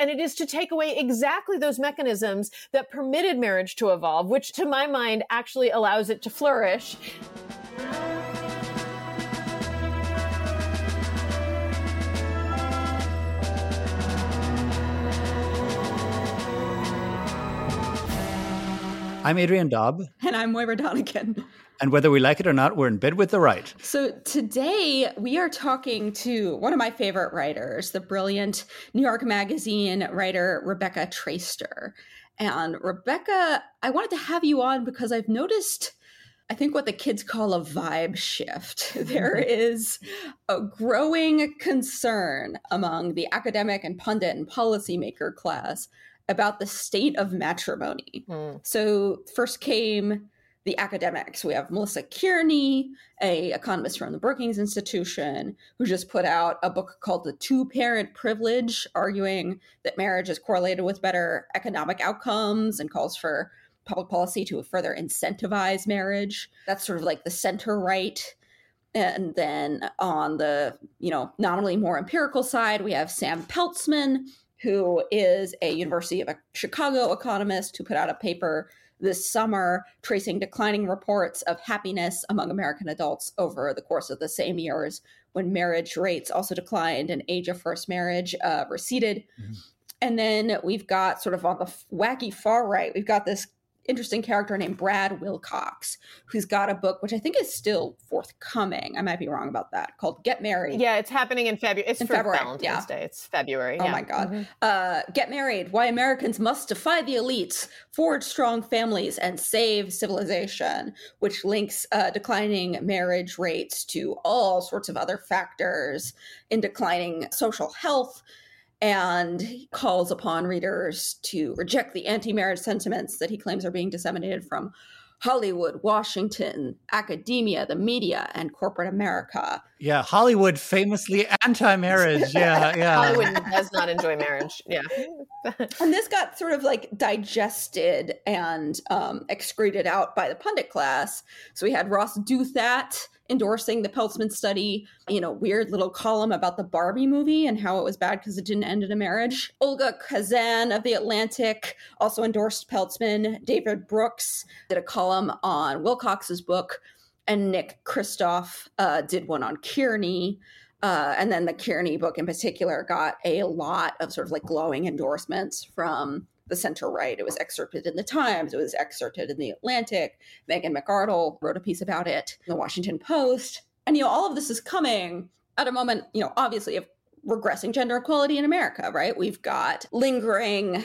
And it is to take away exactly those mechanisms that permitted marriage to evolve, which to my mind actually allows it to flourish. I'm Adrian Daub. And I'm Moira Donegan. And whether we like it or not, we're in bed with the right. So today we are talking to one of my favorite writers, the brilliant New York Magazine writer Rebecca Traister. And Rebecca, I wanted to have you on because I've noticed. I think what the kids call a vibe shift. There is a growing concern among the academic and pundit and policymaker class about the state of matrimony. Mm. So first came the academics. We have Melissa Kearney, a economist from the Brookings Institution, who just put out a book called The Two Parent Privilege, arguing that marriage is correlated with better economic outcomes and calls for public policy to further incentivize marriage. That's sort of like the center right. And then on the, you know, nominally more empirical side, we have Sam Peltzman, who is a University of Chicago economist who put out a paper this summer tracing declining reports of happiness among American adults over the course of the same years when marriage rates also declined and age of first marriage uh, receded. Mm-hmm. And then we've got sort of on the wacky far right, we've got this interesting character named Brad Wilcox, who's got a book which I think is still forthcoming. I might be wrong about that. Called Get Married. Yeah, it's happening in February. It's in February. Valentine's yeah. Day. It's February. Oh yeah. my god. Mm-hmm. Uh, Get Married: Why Americans Must Defy the Elites, Forge Strong Families, and Save Civilization, which links uh, declining marriage rates to all sorts of other factors in declining social health and calls upon readers to reject the anti marriage sentiments that he claims are being disseminated from Hollywood, Washington, academia, the media, and corporate America. Yeah, Hollywood famously anti-marriage. Yeah, yeah. Hollywood does not enjoy marriage. Yeah. and this got sort of like digested and um, excreted out by the pundit class. So we had Ross Douthat endorsing the Peltzman study, you know, weird little column about the Barbie movie and how it was bad because it didn't end in a marriage. Olga Khazan of The Atlantic also endorsed Peltzman. David Brooks did a column on Wilcox's book, and Nick Kristof uh, did one on Kearney. Uh, and then the Kearney book in particular got a lot of sort of like glowing endorsements from the center right. It was excerpted in the Times, it was excerpted in the Atlantic. Megan McArdle wrote a piece about it in the Washington Post. And, you know, all of this is coming at a moment, you know, obviously of regressing gender equality in America, right? We've got lingering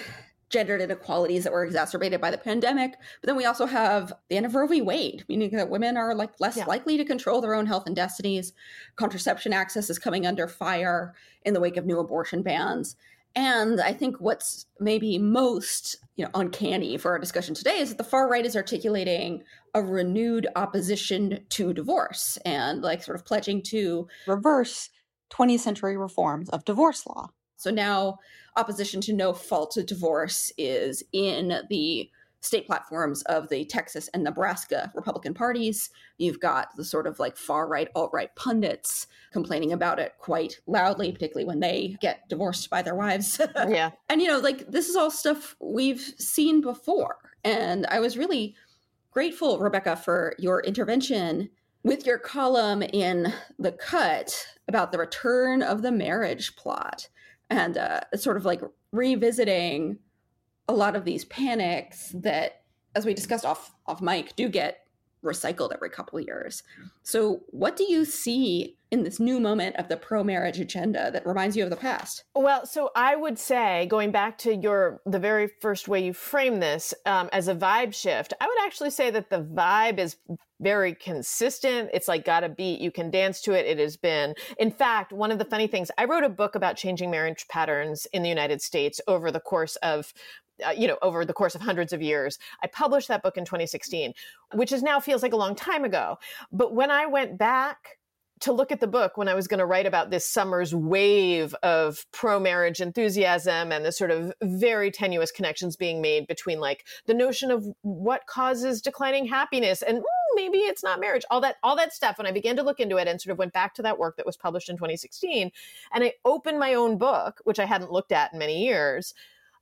gendered inequalities that were exacerbated by the pandemic. But then we also have the end of Roe v. Wade, meaning that women are like less yeah. likely to control their own health and destinies. Contraception access is coming under fire in the wake of new abortion bans. And I think what's maybe most you know uncanny for our discussion today is that the far right is articulating a renewed opposition to divorce and like sort of pledging to reverse 20th century reforms of divorce law. So now opposition to no fault divorce is in the state platforms of the Texas and Nebraska Republican parties. You've got the sort of like far right, alt right pundits complaining about it quite loudly, particularly when they get divorced by their wives. yeah. And, you know, like this is all stuff we've seen before. And I was really grateful, Rebecca, for your intervention with your column in The Cut about the return of the marriage plot and uh, sort of like revisiting a lot of these panics that, as we discussed off off mic, do get recycled every couple of years. So, what do you see in this new moment of the pro marriage agenda that reminds you of the past? Well, so I would say, going back to your the very first way you frame this um, as a vibe shift, I would actually say that the vibe is very consistent. It's like got a beat. You can dance to it. It has been, in fact, one of the funny things. I wrote a book about changing marriage patterns in the United States over the course of uh, you know, over the course of hundreds of years. I published that book in 2016, which is now feels like a long time ago. But when I went back to look at the book when I was going to write about this summer's wave of pro marriage enthusiasm and the sort of very tenuous connections being made between like the notion of what causes declining happiness and maybe it's not marriage. All that all that stuff when I began to look into it and sort of went back to that work that was published in 2016 and I opened my own book, which I hadn't looked at in many years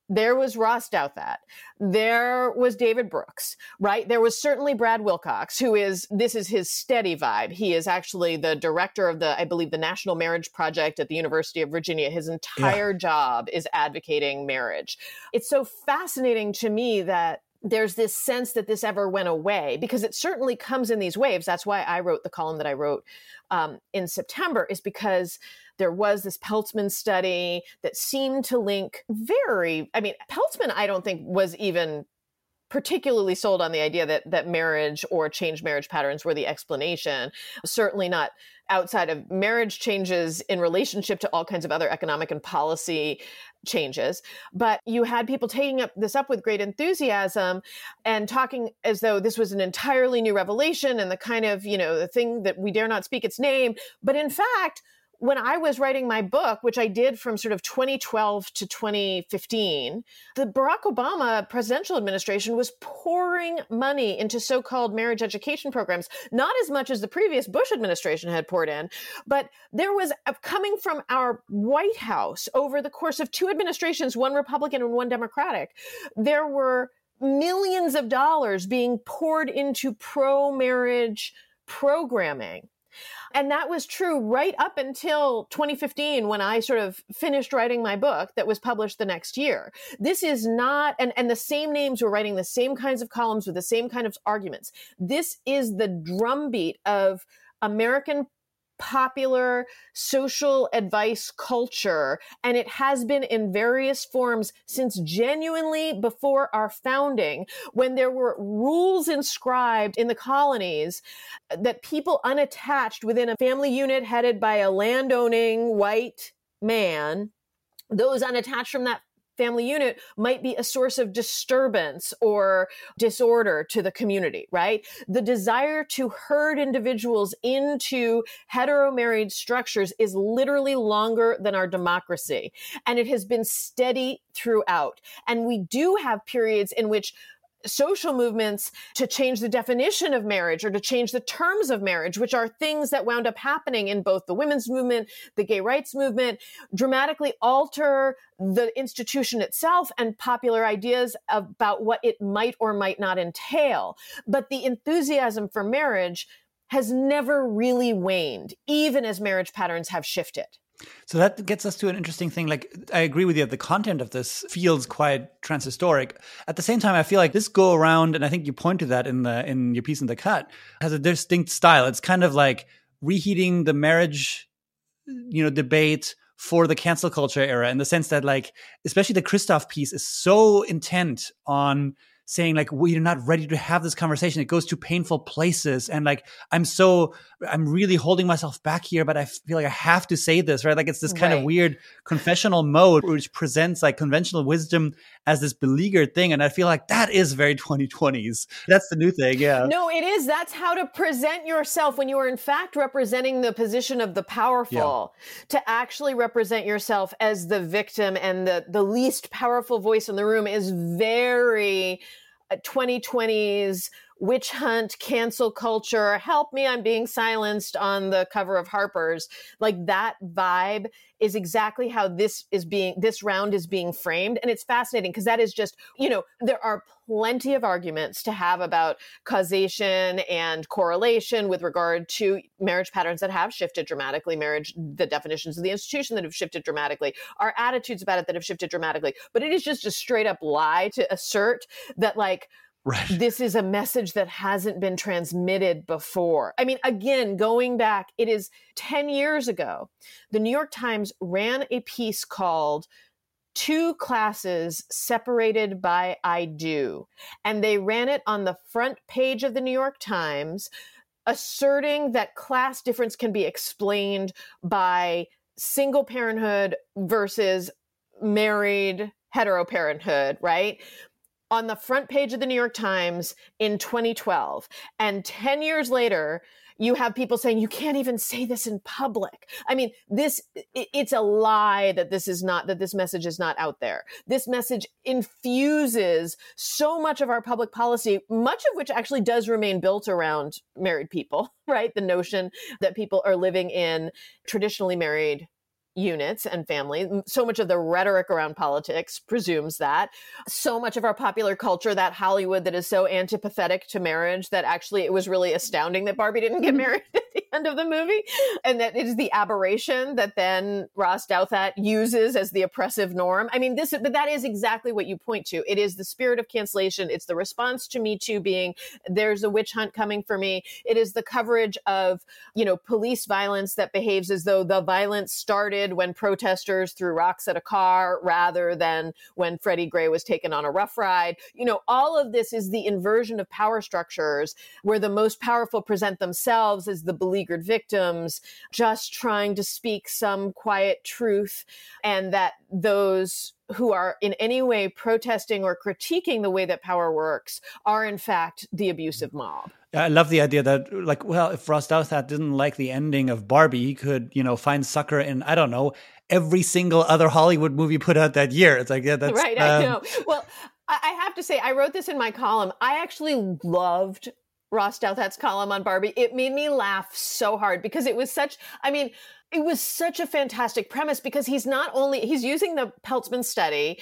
there was Ross Douthat. There was David Brooks, right? There was certainly Brad Wilcox, who is, this is his steady vibe. He is actually the director of the, I believe, the National Marriage Project at the University of Virginia. His entire yeah. job is advocating marriage. It's so fascinating to me that there's this sense that this ever went away because it certainly comes in these waves. That's why I wrote the column that I wrote um, in September, is because there was this Peltzman study that seemed to link very, I mean, Peltzman, I don't think was even particularly sold on the idea that that marriage or changed marriage patterns were the explanation certainly not outside of marriage changes in relationship to all kinds of other economic and policy changes. But you had people taking up this up with great enthusiasm and talking as though this was an entirely new revelation and the kind of you know the thing that we dare not speak its name. But in fact when I was writing my book, which I did from sort of 2012 to 2015, the Barack Obama presidential administration was pouring money into so called marriage education programs, not as much as the previous Bush administration had poured in, but there was coming from our White House over the course of two administrations, one Republican and one Democratic, there were millions of dollars being poured into pro marriage programming and that was true right up until 2015 when I sort of finished writing my book that was published the next year. This is not, and, and the same names were writing the same kinds of columns with the same kind of arguments. This is the drumbeat of American popular social advice culture, and it has been in various forms since genuinely before our founding, when there were rules inscribed in the colonies uh, that people unattached within a family unit headed by a landowning white man those unattached from that family unit might be a source of disturbance or disorder to the community, right? The desire to herd individuals into heteromarried structures is literally longer than our democracy. And it has been steady throughout. And we do have periods in which social movements to change the definition of marriage or to change the terms of marriage, which are things that wound up happening in both the women's movement, the gay rights movement, dramatically alter the institution itself and popular ideas about what it might or might not entail. But the enthusiasm for marriage has never really waned, even as marriage patterns have shifted. So that gets us to an interesting thing. Like, I agree with you. The content of this feels quite transhistoric. At the same time, I feel like this go around, and I think you point to that in the in your piece in the cut, has a distinct style. It's kind of like reheating the marriage, you know, debate for the cancel culture era in the sense that, like, especially the Kristof piece is so intent on saying like we're not ready to have this conversation. It goes to painful places and like i'm so i'm really holding myself back here but i feel like i have to say this right? Like it's this kind right. of weird confessional mode which presents like conventional wisdom as this beleaguered thing and i feel like that is very 2020s that's the new thing yeah. No it is. That's how to present yourself when you are in fact representing the position of the powerful yeah. to actually represent yourself as the victim and the the least powerful voice in the room is very 2020s witch hunt, cancel culture, help me, I'm being silenced on the cover of Harper's. Like that vibe is exactly how this is being, this round is being framed. And it's fascinating because that is just, you know, there are plenty of arguments to have about causation and correlation with regard to marriage patterns that have shifted dramatically, marriage, the definitions of the institution that have shifted dramatically, our attitudes about it that have shifted dramatically. But it is just a straight up lie to assert that, like, Right. This is a message that hasn't been transmitted before. I mean, again, going back, it is 10 years ago. The New York Times ran a piece called Two Classes Separated by I Do. And they ran it on the front page of the New York Times, asserting that class difference can be explained by single parenthood versus married heteroparenthood, right? On the front page of the New York Times in 2012. And 10 years later, you have people saying you can't even say this in public. I mean this it's a lie that this is not that this message is not out there. This message infuses so much of our public policy much of which actually does remain built around married people right? The notion that people are living in traditionally married units and families. So much of the rhetoric around politics presumes that. So much of our popular culture, that Hollywood that is so antipathetic to marriage that actually it was really astounding that Barbie didn't get mm-hmm. married at the end of the movie. And that it is the aberration that then Ross Douthat uses as the oppressive norm. I mean, this, but that is exactly what you point to. It is the spirit of cancellation. It's the response to Me Too being there's a witch hunt coming for me. It is the coverage of, you know, police violence that behaves as though the violence started when protesters threw rocks at a car rather than when Freddie Gray was taken on a rough ride. You know, all of this is the inversion of power structures where the most powerful present themselves as the beleaguered victims, just trying to speak some quiet truth, and that those who are in any way protesting or critiquing the way that power works are in fact the abusive mob. I love the idea that, like, well, if Ross Douthat didn't like the ending of Barbie, he could, you know, find succor in, I don't know, every single other Hollywood movie put out that year. It's like, yeah, that's right. Um, I know. Well, I have to say, I wrote this in my column. I actually loved Ross Douthat's column on Barbie. It made me laugh so hard because it was such, I mean, it was such a fantastic premise because he's not only, he's using the Peltzman study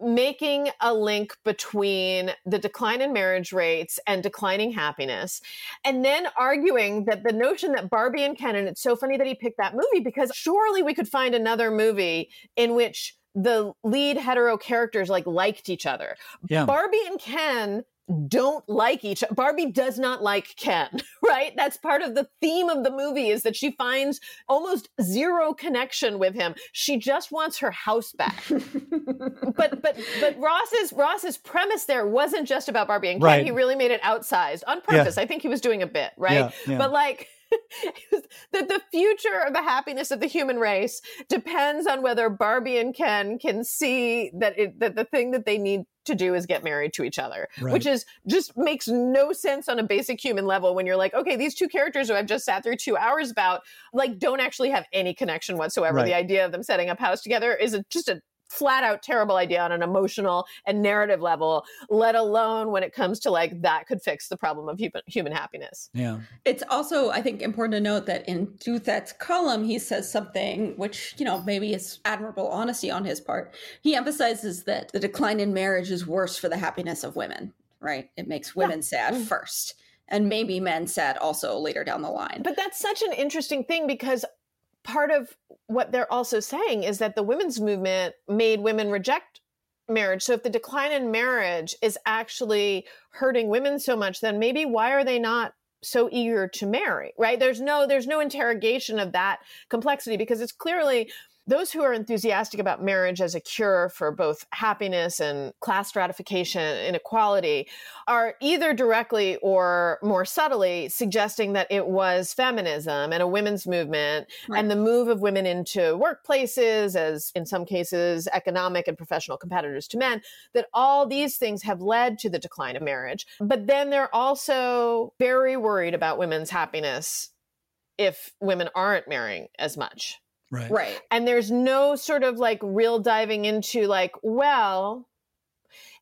making a link between the decline in marriage rates and declining happiness, and then arguing that the notion that Barbie and Ken, and it's so funny that he picked that movie because surely we could find another movie in which the lead hetero characters like liked each other. Yeah. Barbie and Ken don't like each other. Barbie does not like Ken, right? That's part of the theme of the movie is that she finds almost zero connection with him. She just wants her house back. but but but Ross's Ross's premise there wasn't just about Barbie and Ken. Right. He really made it outsized on purpose. Yeah. I think he was doing a bit, right? Yeah, yeah. But like that the future of the happiness of the human race depends on whether Barbie and Ken can see that it, that the thing that they need to do is get married to each other, right. which is just makes no sense on a basic human level when you're like, okay, these two characters who I've just sat through two hours about, like, don't actually have any connection whatsoever. Right. The idea of them setting up house together is a, just a flat out terrible idea on an emotional and narrative level, let alone when it comes to like that could fix the problem of human, human happiness. Yeah. It's also, I think, important to note that in Douthat's column, he says something which, you know, maybe is admirable honesty on his part. He emphasizes that the decline in marriage is worse for the happiness of women, right? It makes women yeah. sad mm. first and maybe men sad also later down the line. But that's such an interesting thing because part of what they're also saying is that the women's movement made women reject marriage. So if the decline in marriage is actually hurting women so much, then maybe why are they not so eager to marry, right? There's no there's no interrogation of that complexity because it's clearly those who are enthusiastic about marriage as a cure for both happiness and class stratification inequality are either directly or more subtly suggesting that it was feminism and a women's movement right. and the move of women into workplaces as in some cases economic and professional competitors to men that all these things have led to the decline of marriage but then they're also very worried about women's happiness if women aren't marrying as much Right. Right. And there's no sort of like real diving into like, well,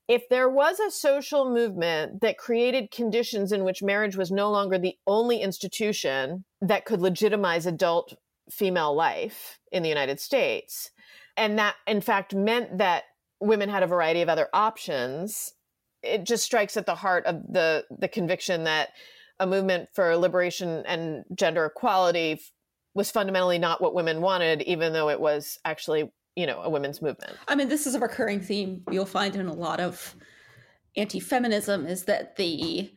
if there was a social movement that created conditions in which marriage was no longer the only institution that could legitimize adult female life in the United States, and that in fact meant that women had a variety of other options, it just strikes at the heart of the the conviction that a movement for liberation and gender equality was fundamentally not what women wanted, even though it was actually, you know, a women's movement. I mean, this is a recurring theme you'll find in a lot of anti feminism is that the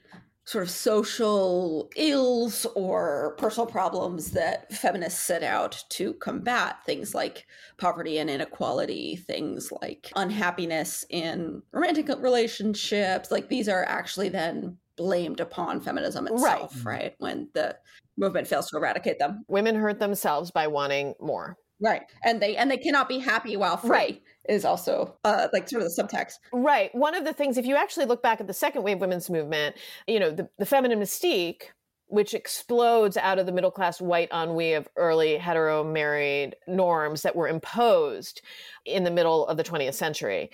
sort of social ills or personal problems that feminists set out to combat things like poverty and inequality things like unhappiness in romantic relationships like these are actually then blamed upon feminism itself right, right? when the movement fails to eradicate them. Women hurt themselves by wanting more. Right. And they and they cannot be happy while free right. is also uh, like sort of the subtext. Right. One of the things, if you actually look back at the second wave women's movement, you know, the, the feminine mystique which explodes out of the middle class white ennui of early hetero married norms that were imposed in the middle of the 20th century.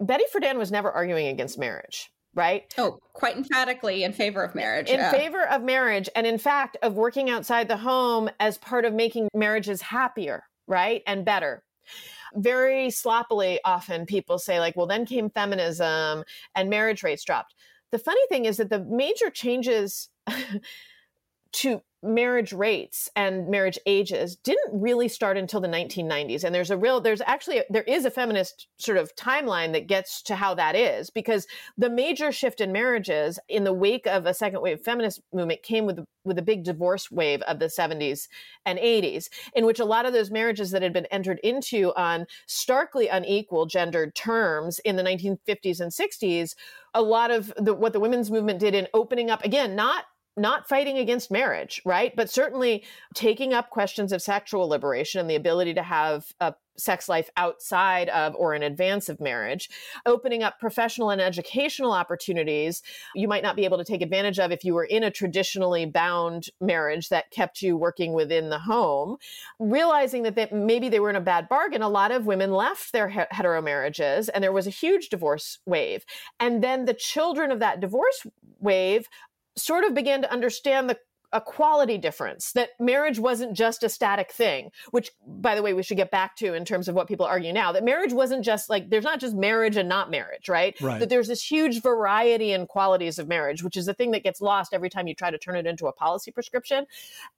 Betty Friedan was never arguing against marriage right? Oh, quite emphatically in favor of marriage. In yeah. favor of marriage, and in fact, of working outside the home as part of making marriages happier, right? And better. Very sloppily, often people say, like, well, then came feminism and marriage rates dropped. The funny thing is that the major changes to marriage rates and marriage ages didn't really start until the 1990s and there's a real there's actually there is a feminist sort of timeline that gets to how that is because the major shift in marriages in the wake of a second wave feminist movement came with with a big divorce wave of the 70s and 80s in which a lot of those marriages that had been entered into on starkly unequal gendered terms in the 1950s and 60s a lot of the, what the women's movement did in opening up again not not fighting against marriage, right? But certainly taking up questions of sexual liberation and the ability to have a sex life outside of or in advance of marriage, opening up professional and educational opportunities you might not be able to take advantage of if you were in a traditionally bound marriage that kept you working within the home, realizing that they, maybe they were in a bad bargain. A lot of women left their hetero marriages and there was a huge divorce wave. And then the children of that divorce wave sort of began to understand the a quality difference that marriage wasn't just a static thing which by the way we should get back to in terms of what people argue now that marriage wasn't just like there's not just marriage and not marriage right, right. that there's this huge variety in qualities of marriage which is the thing that gets lost every time you try to turn it into a policy prescription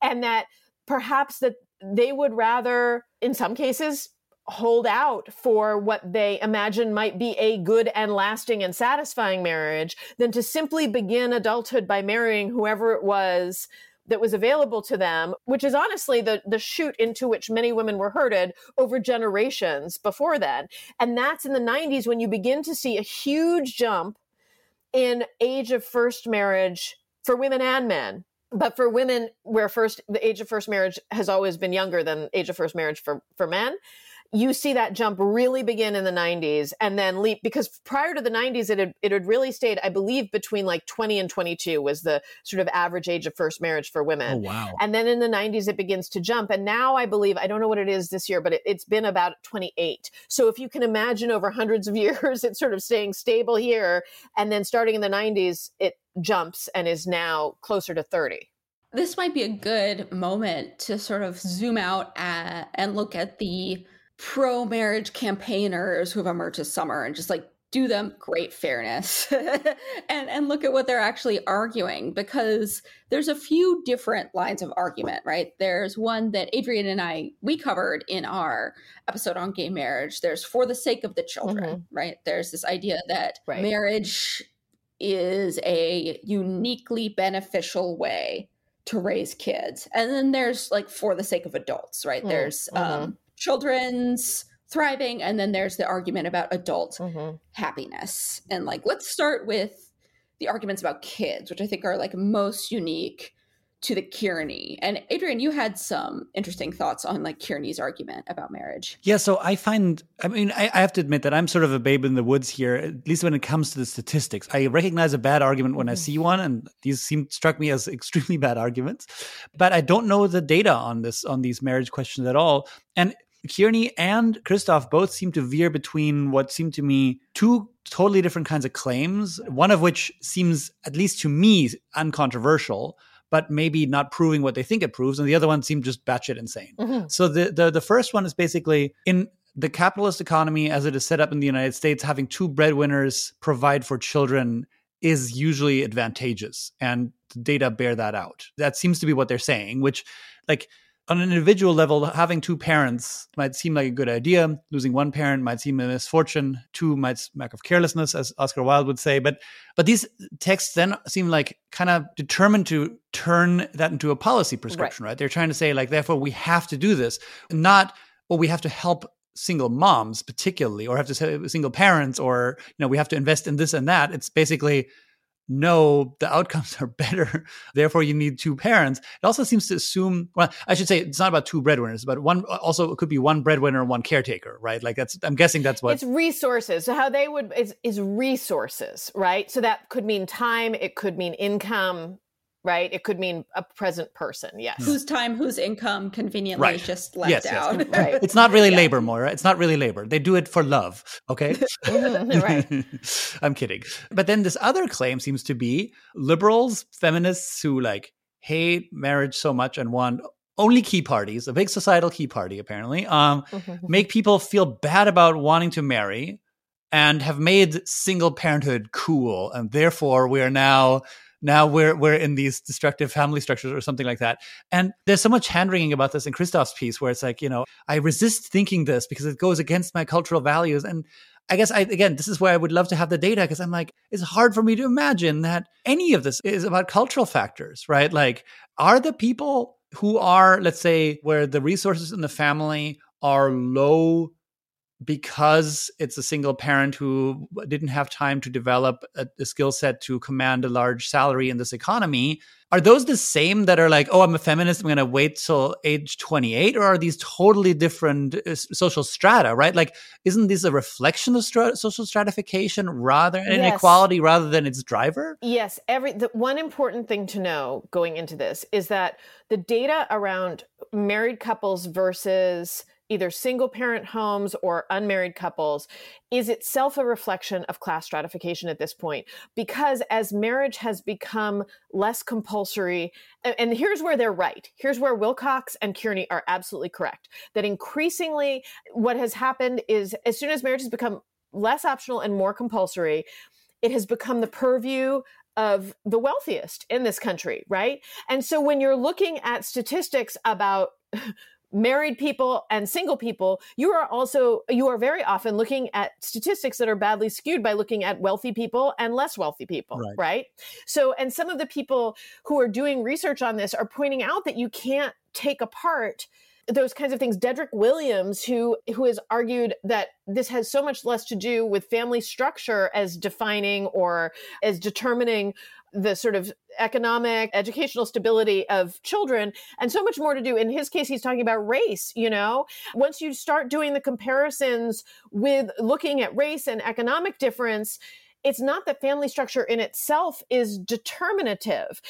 and that perhaps that they would rather in some cases hold out for what they imagine might be a good and lasting and satisfying marriage than to simply begin adulthood by marrying whoever it was that was available to them, which is honestly the, the chute into which many women were herded over generations before then. And that's in the 90s when you begin to see a huge jump in age of first marriage for women and men. But for women, where first the age of first marriage has always been younger than age of first marriage for, for men, you see that jump really begin in the 90s and then leap because prior to the 90s it had it had really stayed i believe between like 20 and 22 was the sort of average age of first marriage for women. Oh, wow. And then in the 90s it begins to jump. And now i believe i don't know what it is this year but it, it's been about 28 so if you can imagine over hundreds of years it's sort of staying stable here. And then starting in the 90s it jumps and is now closer to 30 this might be a good moment to sort of zoom out at, and look at the pro marriage campaigners who have emerged this summer and just like do them great fairness. And and look at what they're actually arguing because there's a few different lines of argument right? There's one that Adrian and i we covered in our episode on gay marriage. There's for the sake of the children mm-hmm. right? There's this idea that right. marriage is a uniquely beneficial way to raise kids. And then there's like for the sake of adults right? Mm-hmm. there's um mm-hmm children's thriving and then there's the argument about adult mm-hmm. happiness and like let's start with the arguments about kids which i think are like most unique to the Kearney. And adrian you had some interesting thoughts on like Kearney's argument about marriage. Yeah, so I find, I mean, I, I, have to admit that I'm sort of a babe in the woods here, at least when it comes to the statistics. I recognize a bad argument when I mm-hmm. see one, and these seem struck me as extremely bad arguments. But I don't know the data on this on these marriage questions at all. And Kearney and Kristof both seem to veer between what seem to me two totally different kinds of claims, one of which seems, at least to me, uncontroversial, but maybe not proving what they think it proves, and the other one seemed just batshit insane. Mm-hmm. So the, the the first one is basically in the capitalist economy as it is set up in the United States, having two breadwinners provide for children is usually advantageous, and the data bear that out. That seems to be what they're saying, which like on an individual level, having two parents might seem like a good idea. Losing one parent might seem a misfortune. Two might lack of carelessness, as Oscar Wilde would say. But but these texts then seem like kind of determined to turn that into a policy prescription, right? right? They're trying to say like, therefore, we have to do this, not well, we have to help single moms particularly, or have to say single parents, or you know, we have to invest in this and that. It's basically no, the outcomes are better. Therefore, you need two parents. It also seems to assume, well, I should say it's not about two breadwinners, but one also it could be one breadwinner and one caretaker, right? Like that's, I'm guessing that's what it's resources. So how they would is, is resources, right? So that could mean time, it could mean income, right? It could mean a present person, yes. Whose time, whose income conveniently Right. just left Yes, out. yes. Right. It's not really Yeah. labor, Moira. It's not really labor. They do it for love. Okay. Right. I'm kidding. But then this other claim seems to be liberals, feminists who like hate marriage so much and want only key parties, a big societal key party, apparently, um, make people feel bad about wanting to marry and have made single parenthood cool. And therefore we are now now we're we're in these destructive family structures or something like that. And there's so much hand wringing about this in Kristof's piece where it's like, you know, I resist thinking this because it goes against my cultural values. And I guess I again, this is where I would love to have the data because I'm like, it's hard for me to imagine that any of this is about cultural factors, right? Like, are the people who are, let's say, where the resources in the family are low because it's a single parent who didn't have time to develop a, a skill set to command a large salary in this economy are those the same that are like oh i'm a feminist i'm going to wait till age 28 or are these totally different uh, social strata right like isn't this a reflection of stra- social stratification rather Yes. inequality rather than its driver Yes, every the one important thing to know going into this is that the data around married couples versus either single parent homes or unmarried couples is itself a reflection of class stratification at this point because as marriage has become less compulsory and here's where they're right here's where wilcox and kearney are absolutely correct that increasingly what has happened is as soon as marriage has become less optional and more compulsory it has become the purview of the wealthiest in this country, right? And so when you're looking at statistics about married people and single people, you are also you are very often looking at statistics that are badly skewed by looking at wealthy people and less wealthy people, Right. right? So and some of the people who are doing research on this are pointing out that you can't take apart those kinds of things. Dedrick Williams, who who has argued that this has so much less to do with family structure as defining or as determining the sort of economic educational stability of children and so much more to do in his case he's talking about race you know once you start doing the comparisons with looking at race and economic difference it's not that family structure in itself is determinative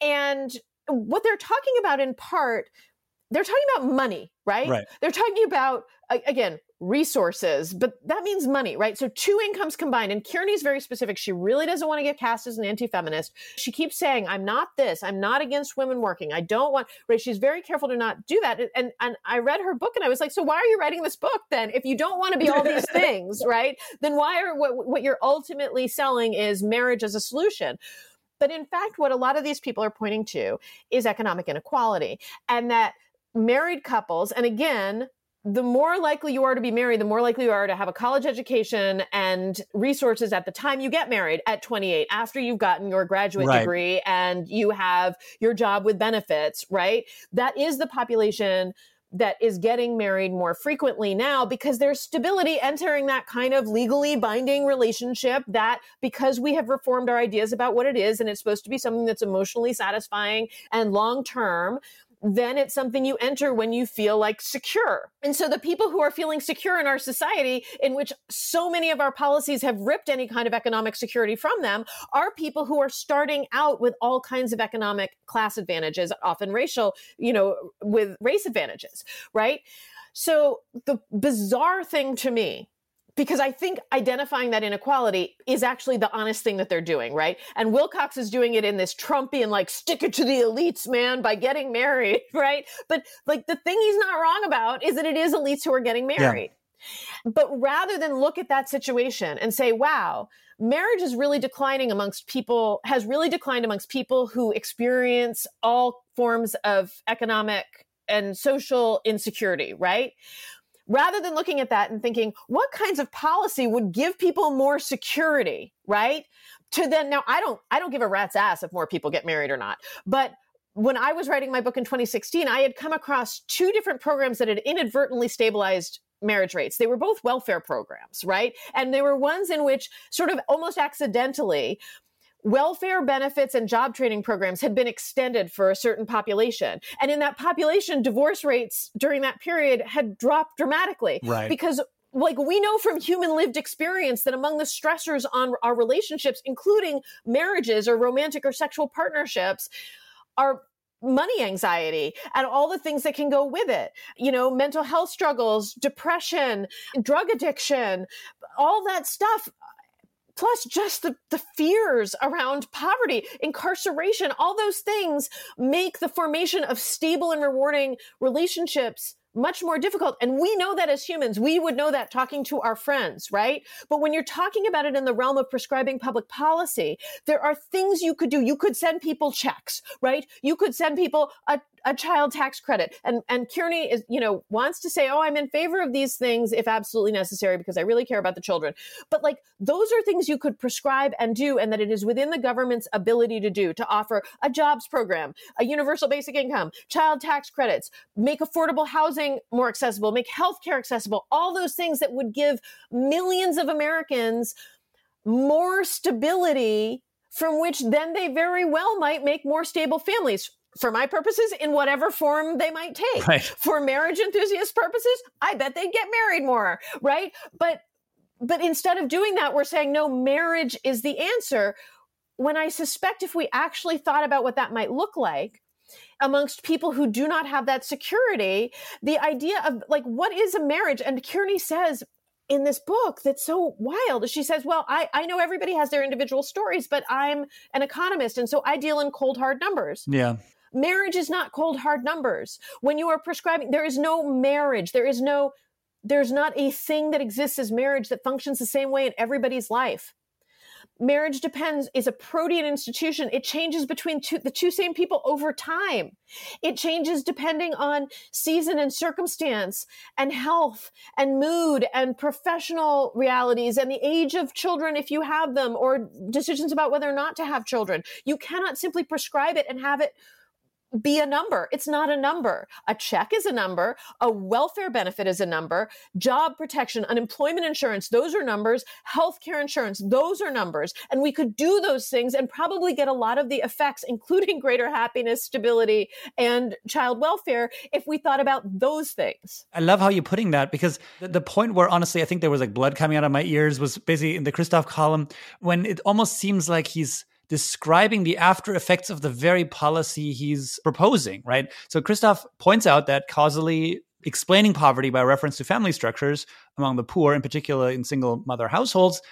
and what they're talking about in part they're talking about money, right? Right. They're talking about again resources, but that means money, right? So two incomes combined. And Kearney's very specific. She really doesn't want to get cast as an anti-feminist. She keeps saying, "I'm not this. I'm not against women working. I don't want." Right? She's very careful to not do that. And and I read her book and I was like, "So why are you writing this book then? If you don't want to be all these things, right? Then why are what what you're ultimately selling is marriage as a solution?" But in fact, what a lot of these people are pointing to is economic inequality and that married couples, and again, the more likely you are to be married, the more likely you are to have a college education and resources at the time you get married at 28, after you've gotten your graduate Right. degree and you have your job with benefits, right? That is the population that is getting married more frequently now because there's stability entering that kind of legally binding relationship that because we have reformed our ideas about what it is and it's supposed to be something that's emotionally satisfying and long term then it's something you enter when you feel like secure. And so the people who are feeling secure in our society, in which so many of our policies have ripped any kind of economic security from them, are people who are starting out with all kinds of economic class advantages, often racial, you know, with race advantages, right? So the bizarre thing to me because I think identifying that inequality is actually the honest thing that they're doing, right? And Wilcox is doing it in this Trumpian, like, stick it to the elites, man, by getting married, right? But like the thing he's not wrong about is that it is elites who are getting married. But rather than look at that situation and say, wow, marriage is really declining amongst people, has really declined amongst people who experience all forms of economic and social insecurity, right? Rather than looking at that and thinking what kinds of policy would give people more security right? To then now i don't i don't give a rat's ass if more people get married or not but when i was writing my book in 2016 i had come across two different programs that had inadvertently stabilized marriage rates. They were both welfare programs right? And they were ones in which sort of almost accidentally welfare benefits and job training programs had been extended for a certain population. And in that population, divorce rates during that period had dropped dramatically. Right. Because like we know from human lived experience that among the stressors on our relationships, including marriages or romantic or sexual partnerships, are money anxiety and all the things that can go with it. You know, mental health struggles, depression, drug addiction, all that stuff plus just the, the fears around poverty, incarceration, all those things make the formation of stable and rewarding relationships much more difficult. And we know that as humans, we would know that talking to our friends, right? But when you're talking about it in the realm of prescribing public policy, there are things you could do. You could send people checks, right? You could send people a, a child tax credit. And and Kearney is, you know, wants to say, "Oh, I'm in favor of these things if absolutely necessary because I really care about the children." But like those are things you could prescribe and do and that it is within the government's ability to do to offer a jobs program, a universal basic income, child tax credits, make affordable housing more accessible, make healthcare accessible, all those things that would give millions of Americans more stability from which then they very well might make more stable families for my purposes in whatever form they might take. Right. For marriage enthusiast purposes, I bet they'd get married more, right? But but instead of doing that, we're saying no, marriage is the answer. When I suspect if we actually thought about what that might look like amongst people who do not have that security, the idea of like what is a marriage? And Kearney says in this book that's so wild. She says, Well, I, I know everybody has their individual stories, but I'm an economist. And so I deal in cold, hard numbers. Yeah. Marriage is not cold, hard numbers. When you are prescribing, there is no marriage. There is no, there's not a thing that exists as marriage that functions the same way in everybody's life. Marriage depends is a protean institution. It changes between two, the two same people over time. It changes depending on season and circumstance and health and mood and professional realities and the age of children if you have them or decisions about whether or not to have children. You cannot simply prescribe it and have it be a number. It's not a number. A check is a number. A welfare benefit is a number. Job protection, unemployment insurance, those are numbers. Healthcare insurance, those are numbers. And we could do those things and probably get a lot of the effects, including greater happiness, stability, and child welfare, if we thought about those things. I love how you're putting that because the point where honestly I think there was like blood coming out of my ears was basically in the Kristof column when it almost seems like he's describing the after effects of the very policy he's proposing, right? So Kristof points out that causally explaining poverty by reference to family structures among the poor, in particular in single mother households,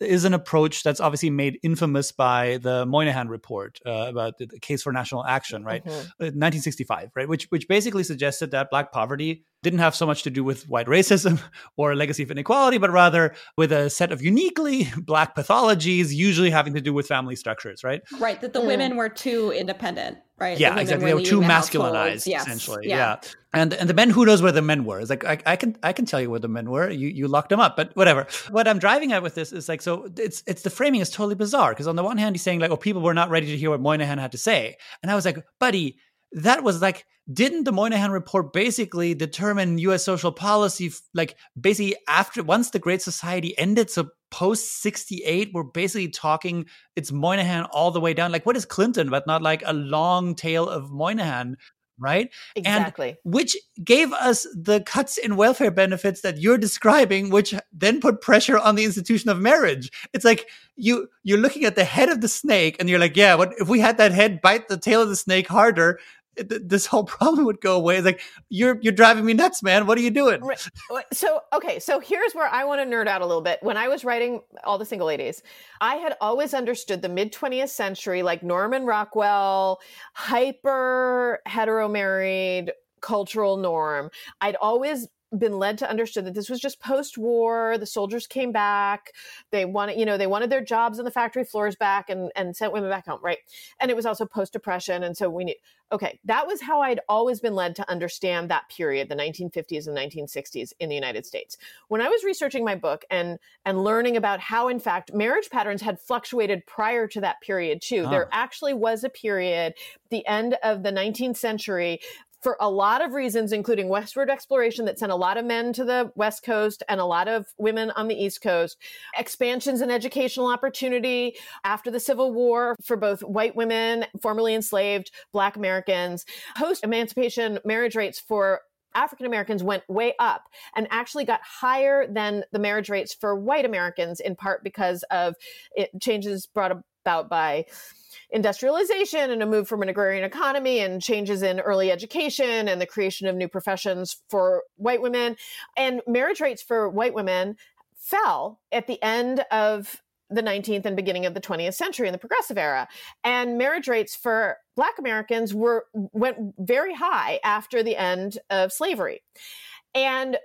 is an approach that's obviously made infamous by the Moynihan report uh, about the case for national action, right? Mm-hmm. 1965, uh, right? Which which basically suggested that black poverty didn't have so much to do with white racism or a legacy of inequality, but rather with a set of uniquely black pathologies, usually having to do with family structures, right? Right. That the mm. women were too independent right? Yeah, the exactly. They were too masculinized, yes. essentially. Yeah. yeah. And and the men, who knows where the men were? It's like I, I, can I can tell you where the men were. You you locked them up, but whatever. What I'm driving at with this is like so it's it's the framing is totally bizarre because on the one hand he's saying like oh people were not ready to hear what Moynihan had to say, and I was like buddy that was like didn't the Moynihan report basically determine US social policy like basically after once the great society ended so post 68 we're basically talking it's Moynihan all the way down like what is Clinton but not like a long tail of Moynihan right? Exactly. And which gave us the cuts in welfare benefits that you're describing, which then put pressure on the institution of marriage. It's like you you're looking at the head of the snake, and you're like, yeah, what if we had that head bite the tail of the snake harder? This whole problem would go away. It's like you're you're driving me nuts, man. What are you doing? So okay, so here's where I want to nerd out a little bit. When I was writing all the single ladies, I had always understood the mid 20th century, like Norman Rockwell, hyper hetero married cultural norm. I'd always been led to understand that this was just post-war the soldiers came back they wanted you know they wanted their jobs on the factory floors back and and sent women back home right and it was also post-depression and so we need okay that was how i'd always been led to understand that period the 1950s and 1960s in the united states when i was researching my book and and learning about how in fact marriage patterns had fluctuated prior to that period too oh. there actually was a period the end of the 19th century for a lot of reasons, including westward exploration that sent a lot of men to the West Coast and a lot of women on the East Coast, expansions in educational opportunity after the Civil War for both white women, formerly enslaved, Black Americans, post emancipation marriage rates for African Americans went way up and actually got higher than the marriage rates for white Americans, in part because of it, changes brought about by industrialization and a move from an agrarian economy and changes in early education and the creation of new professions for white women. And marriage rates for white women fell at the end of the 19th and beginning of the 20th century in the progressive era and marriage rates for black americans were went very high after the end of slavery and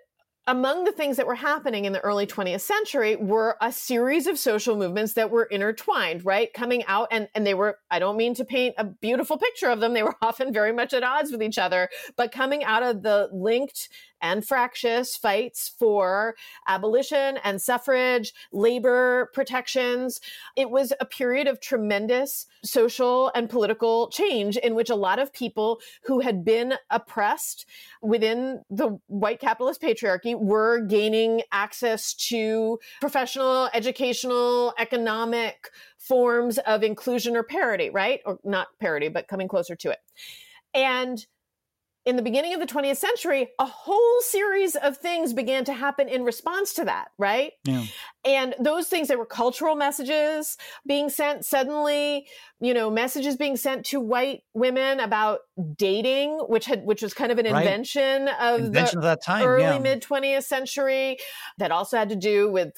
among the things that were happening in the early 20th century were a series of social movements that were intertwined, right? Coming out and, and they were, I don't mean to paint a beautiful picture of them. They were often very much at odds with each other, but coming out of the linked and fractious fights for abolition and suffrage, labor protections. It was a period of tremendous social and political change in which a lot of people who had been oppressed within the white capitalist patriarchy were gaining access to professional, educational, economic forms of inclusion or parity, right? Or not parity, but coming closer to it. And in the beginning of the 20th century, a whole series of things began to happen in response to that, right? Yeah. And those things, there were cultural messages being sent suddenly, you know, messages being sent to white women about dating, which had, which was kind of an right. invention of invention the of that time, early yeah. mid 20th century that also had to do with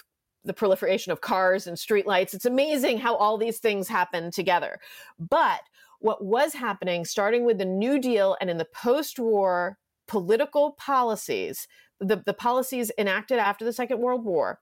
the proliferation of cars and streetlights. It's amazing how all these things happen together. But what was happening starting with the New Deal and in the post war political policies, the, the policies enacted after the Second World War,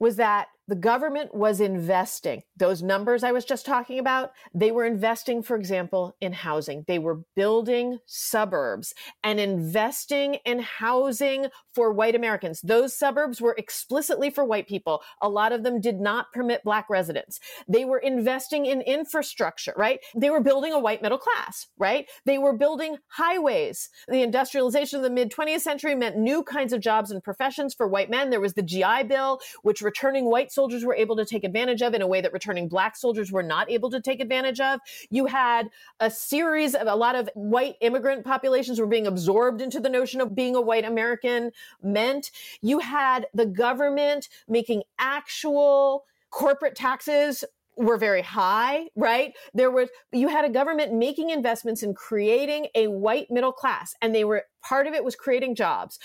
was that the government was investing. Those numbers I was just talking about, they were investing, for example, in housing. They were building suburbs and investing in housing for white Americans. Those suburbs were explicitly for white people. A lot of them did not permit black residents. They were investing in infrastructure, right? They were building a white middle class, right? They were building highways. The industrialization of the mid 20th century meant new kinds of jobs and professions for white men. There was the GI Bill, which returning white soldiers were able to take advantage of in a way that returning black soldiers were not able to take advantage of. You had a series of a lot of white immigrant populations were being absorbed into the notion of being a white American meant. You had the government making actual corporate taxes were very high, right? There was, you had a government making investments in creating a white middle class, and they were, part of it was creating jobs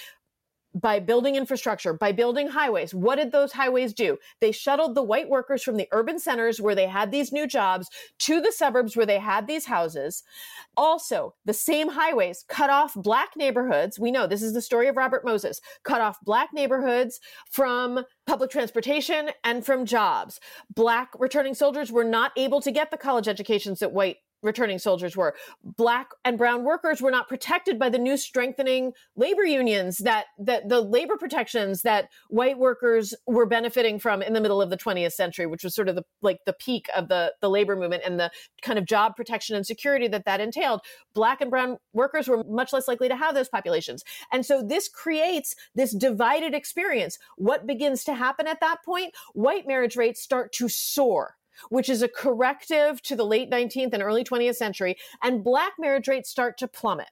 by building infrastructure, by building highways. What did those highways do? They shuttled the white workers from the urban centers where they had these new jobs to the suburbs where they had these houses. Also, the same highways cut off black neighborhoods. We know this is the story of Robert Moses, cut off black neighborhoods from public transportation and from jobs. Black returning soldiers were not able to get the college educations that white returning soldiers were. Black and brown workers were not protected by the new strengthening labor unions that that the labor protections that white workers were benefiting from in the middle of the 20th century, which was sort of the like the peak of the the labor movement and the kind of job protection and security that that entailed. Black and brown workers were much less likely to have those populations. And so this creates this divided experience. What begins to happen at that point? White marriage rates start to soar which is a corrective to the late 19th and early 20th century, and black marriage rates start to plummet.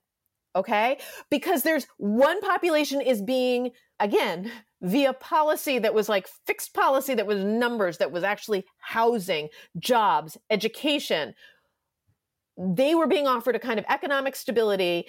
Okay? Because there's one population is being, again, via policy that was like fixed policy that was numbers, that was actually housing, jobs, education. They were being offered a kind of economic stability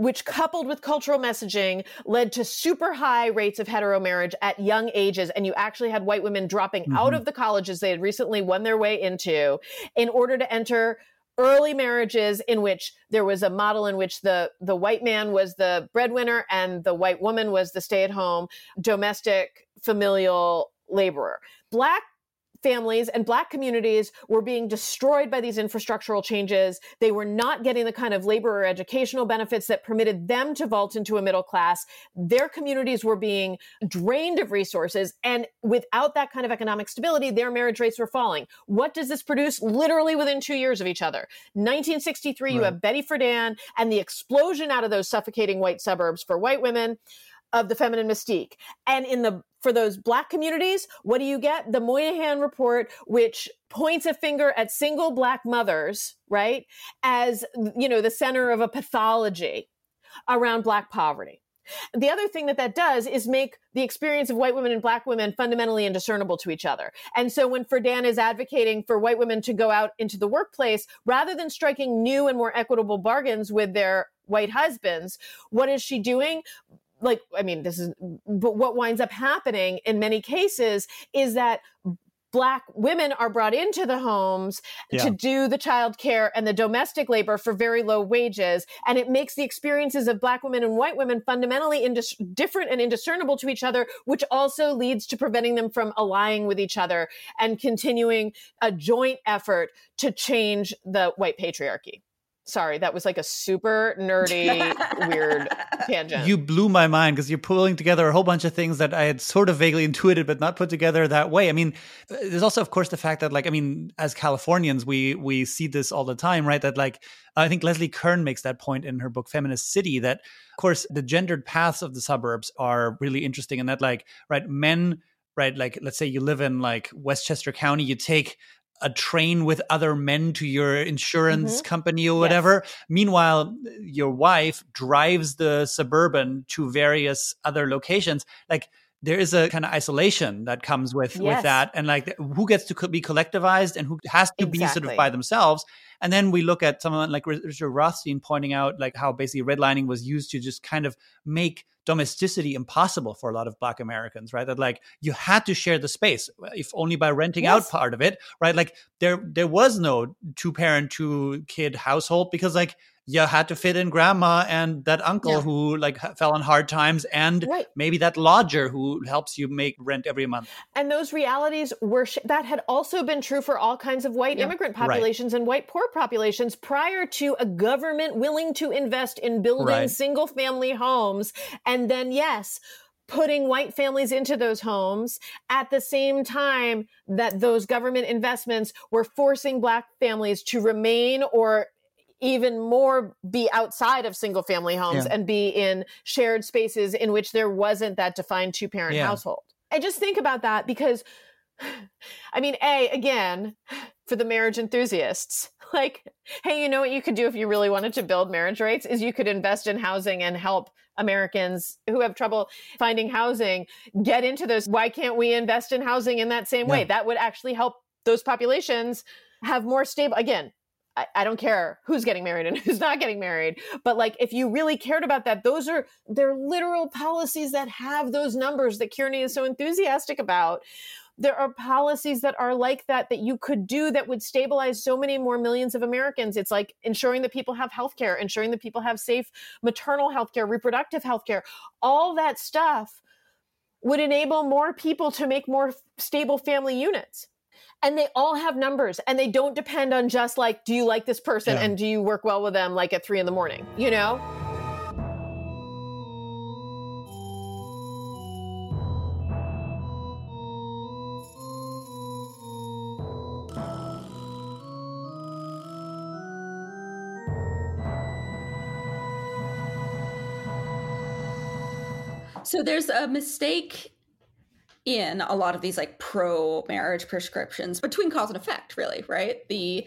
which coupled with cultural messaging led to super high rates of hetero marriage at young ages. And you actually had white women dropping mm-hmm. out of the colleges they had recently won their way into in order to enter early marriages in which there was a model in which the the white man was the breadwinner and the white woman was the stay-at-home domestic familial laborer black families and black communities were being destroyed by these infrastructural changes. They were not getting the kind of labor or educational benefits that permitted them to vault into a middle class. Their communities were being drained of resources. And without that kind of economic stability, their marriage rates were falling. What does this produce literally within two years of each other? 1963, right. you have Betty Friedan and the explosion out of those suffocating white suburbs for white women of the feminine mystique. And in the for those black communities, what do you get? The Moynihan report, which points a finger at single black mothers, right? As, you know, the center of a pathology. around Black poverty. The other thing that that does is make the experience of white women and black women fundamentally indiscernible to each other. And so when Friedan is advocating for white women to go out into the workplace, rather than striking new and more equitable bargains with their white husbands, what is she doing? Like, I mean, this is, but what winds up happening in many cases is that black women are brought into the homes yeah. to do the child care and the domestic labor for very low wages and it makes the experiences of black women and white women fundamentally indis- different and indiscernible to each other which also leads to preventing them from allying with each other and continuing a joint effort to change the white patriarchy Sorry, that was like a super nerdy, weird tangent. You blew my mind because you're pulling together a whole bunch of things that I had sort of vaguely intuited, but not put together that way. I mean, uh, there's also, of course, the fact that, like, I mean, as Californians, we we see this all the time, right? That, like, I think Leslie Kern makes that point in her book Feminist City. That, of course, the gendered paths of the suburbs are really interesting, and that, like, right, men right? Like, let's say you live in like Westchester County, you take a train with other men to your insurance mm-hmm. company or whatever. Yes. Meanwhile, your wife drives the suburban to various other locations. Like there is a kind of isolation that comes with yes. with that and like who gets to be collectivized and who has to exactly. be sort of by themselves and then we look at someone like richard rothstein pointing out like how basically redlining was used to just kind of make domesticity impossible for a lot of black americans right that like you had to share the space uh, if only by renting yes. out part of it right like there there was no two parent two kid household because like you had to fit in grandma and that uncle yeah. who like fell on hard times and right. maybe that lodger who helps you make rent every month and those realities were sh- that had also been true for all kinds of white yeah. immigrant populations right. and white poor populations prior to a government willing to invest in building right. single family homes and then yes putting white families into those homes at the same time that those government investments were forcing black families to remain or even more be outside of single family homes yeah. and be in shared spaces in which there wasn't that defined two parent yeah. household. I just think about that because, I mean, A, again, for the marriage enthusiasts, like, hey, you know what you could do if you really wanted to build marriage rates is you could invest in housing and help Americans who have trouble finding housing get into those. Why can't we invest in housing in that same way? That would actually help those populations have more stable, again, I, don't care who's getting married and who's not getting married. But like, if you really cared about that, those are they're literal policies that have those numbers that Kearney is so enthusiastic about. There are policies that are like that that you could do that would stabilize so many more millions of Americans. It's like ensuring that people have health care, ensuring that people have safe maternal health care, reproductive health care, all that stuff would enable more people to make more stable family units and they all have numbers and they don't depend on just like do you like this person yeah. and do you work well with them like at three in the morning you know So there's a mistake in a lot of these like pro marriage prescriptions between cause and effect, really, right? The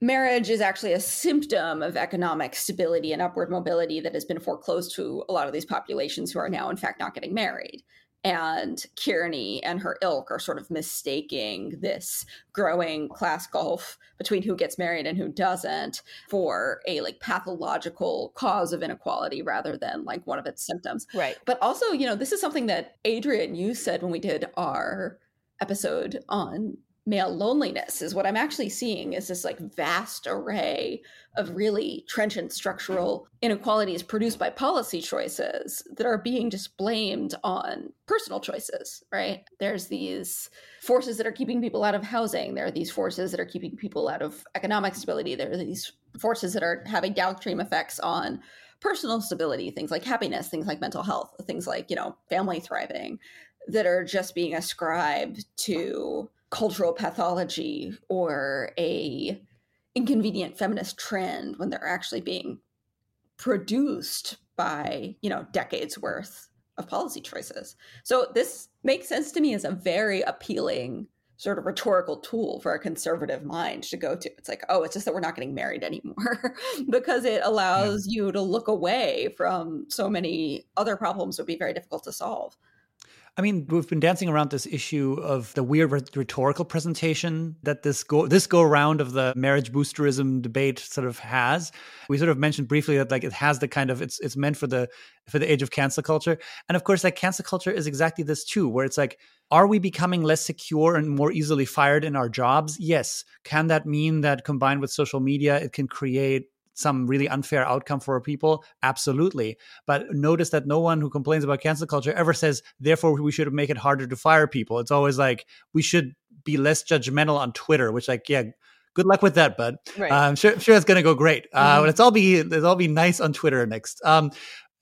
marriage is actually a symptom of economic stability and upward mobility that has been foreclosed to a lot of these populations who are now, in fact, not getting married and Kearney and her ilk are sort of mistaking this growing class gulf between who gets married and who doesn't for a like pathological cause of inequality rather than like one of its symptoms. Right. But also, you know, this is something that Adrian you said when we did our episode on male loneliness is what I'm actually seeing is this like vast array of really trenchant structural inequalities produced by policy choices that are being just blamed on personal choices, right? There's these forces that are keeping people out of housing. There are these forces that are keeping people out of economic stability. There are these forces that are having downstream effects on personal stability, things like happiness, things like mental health, things like, you know, family thriving that are just being ascribed to cultural pathology or a inconvenient feminist trend when they're actually being produced by you know decades worth of policy choices so this makes sense to me as a very appealing sort of rhetorical tool for a conservative mind to go to. It's like, oh, it's just that we're not getting married anymore because it allows yeah. you to look away from so many other problems would be very difficult to solve. I mean, we've been dancing around this issue of the weird rhetorical presentation that this go this go around of the marriage boosterism debate sort of has. We sort of mentioned briefly that like it has the kind of it's it's meant for the for the age of cancel culture, and of course, like cancel culture is exactly this too, where it's like, are we becoming less secure and more easily fired in our jobs? Yes. Can that mean that combined with social media, it can create some really unfair outcome for people? Absolutely. But notice that no one who complains about cancel culture ever says, therefore, we should make it harder to fire people. It's always like, we should be less judgmental on Twitter, which, like, yeah, good luck with that, bud. Right. Uh, I'm sure, sure it's going to go great. Uh, mm-hmm. let's all be let's all be nice on Twitter next. Um,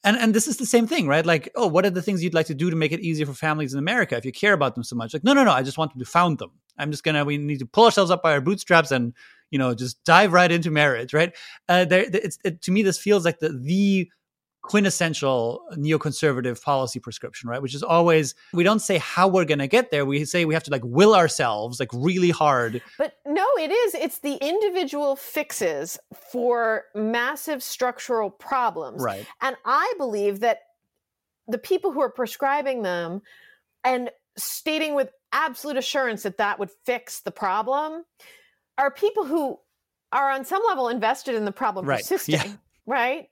and and this is the same thing, right? Like, oh, what are the things you'd like to do to make it easier for families in America if you care about them so much? Like, no, no, no, I just want them to found them. I'm just gonna. We need to pull ourselves up by our bootstraps and you know just dive right into marriage right? Uh, there it's it, to me this feels like the the quintessential neoconservative policy prescription right? Which is always we don't say how we're going to get there. We say we have to like will ourselves like really hard. But no it is. It's the individual fixes for massive structural problems. Right. And i believe that the people who are prescribing them and stating with absolute assurance that that would fix the problem are people who are on some level invested in the problem right. persisting. Yeah. Right.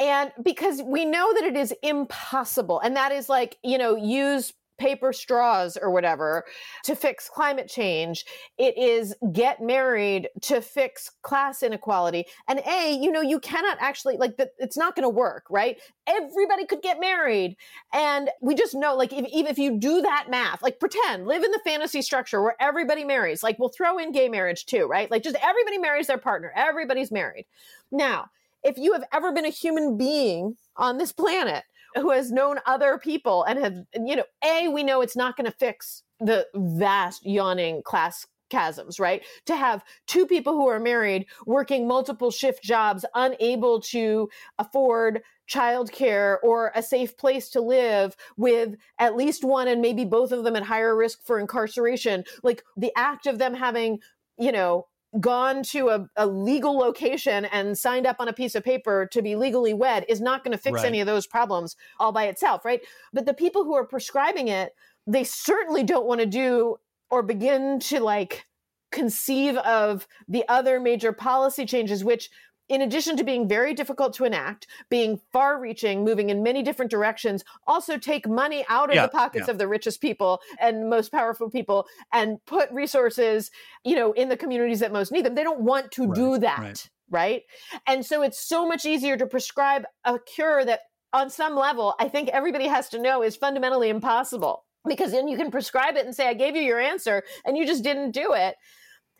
And because we know that it is impossible. And that is like, you know, use paper straws or whatever to fix climate change. It is get married to fix class inequality. And A, you know, you cannot actually, like, the, it's not going to work, right? Everybody could get married. And we just know, like, if, even if you do that math, like, pretend, live in the fantasy structure where everybody marries, like, we'll throw in gay marriage too, right? Like, just everybody marries their partner, everybody's married. Now, if you have ever been a human being on this planet, who has known other people and have, you know, A, we know it's not going to fix the vast yawning class chasms, right? To have two people who are married working multiple shift jobs, unable to afford childcare or a safe place to live with at least one and maybe both of them at higher risk for incarceration. Like the act of them having, you know, gone to a, a, legal location and signed up on a piece of paper to be legally wed is not going to fix right. any of those problems all by itself, right? But the people who are prescribing it, they certainly don't want to do or begin to like conceive of the other major policy changes, which in addition to being very difficult to enact, being far reaching, moving in many different directions, also take money out of yeah, the pockets yeah. of the richest people and most powerful people and put resources, you know, in the communities that most need them. They don't want to right, do that. Right. right. And so it's so much easier to prescribe a cure that on some level, I think everybody has to know is fundamentally impossible because then you can prescribe it and say, I gave you your answer and you just didn't do it.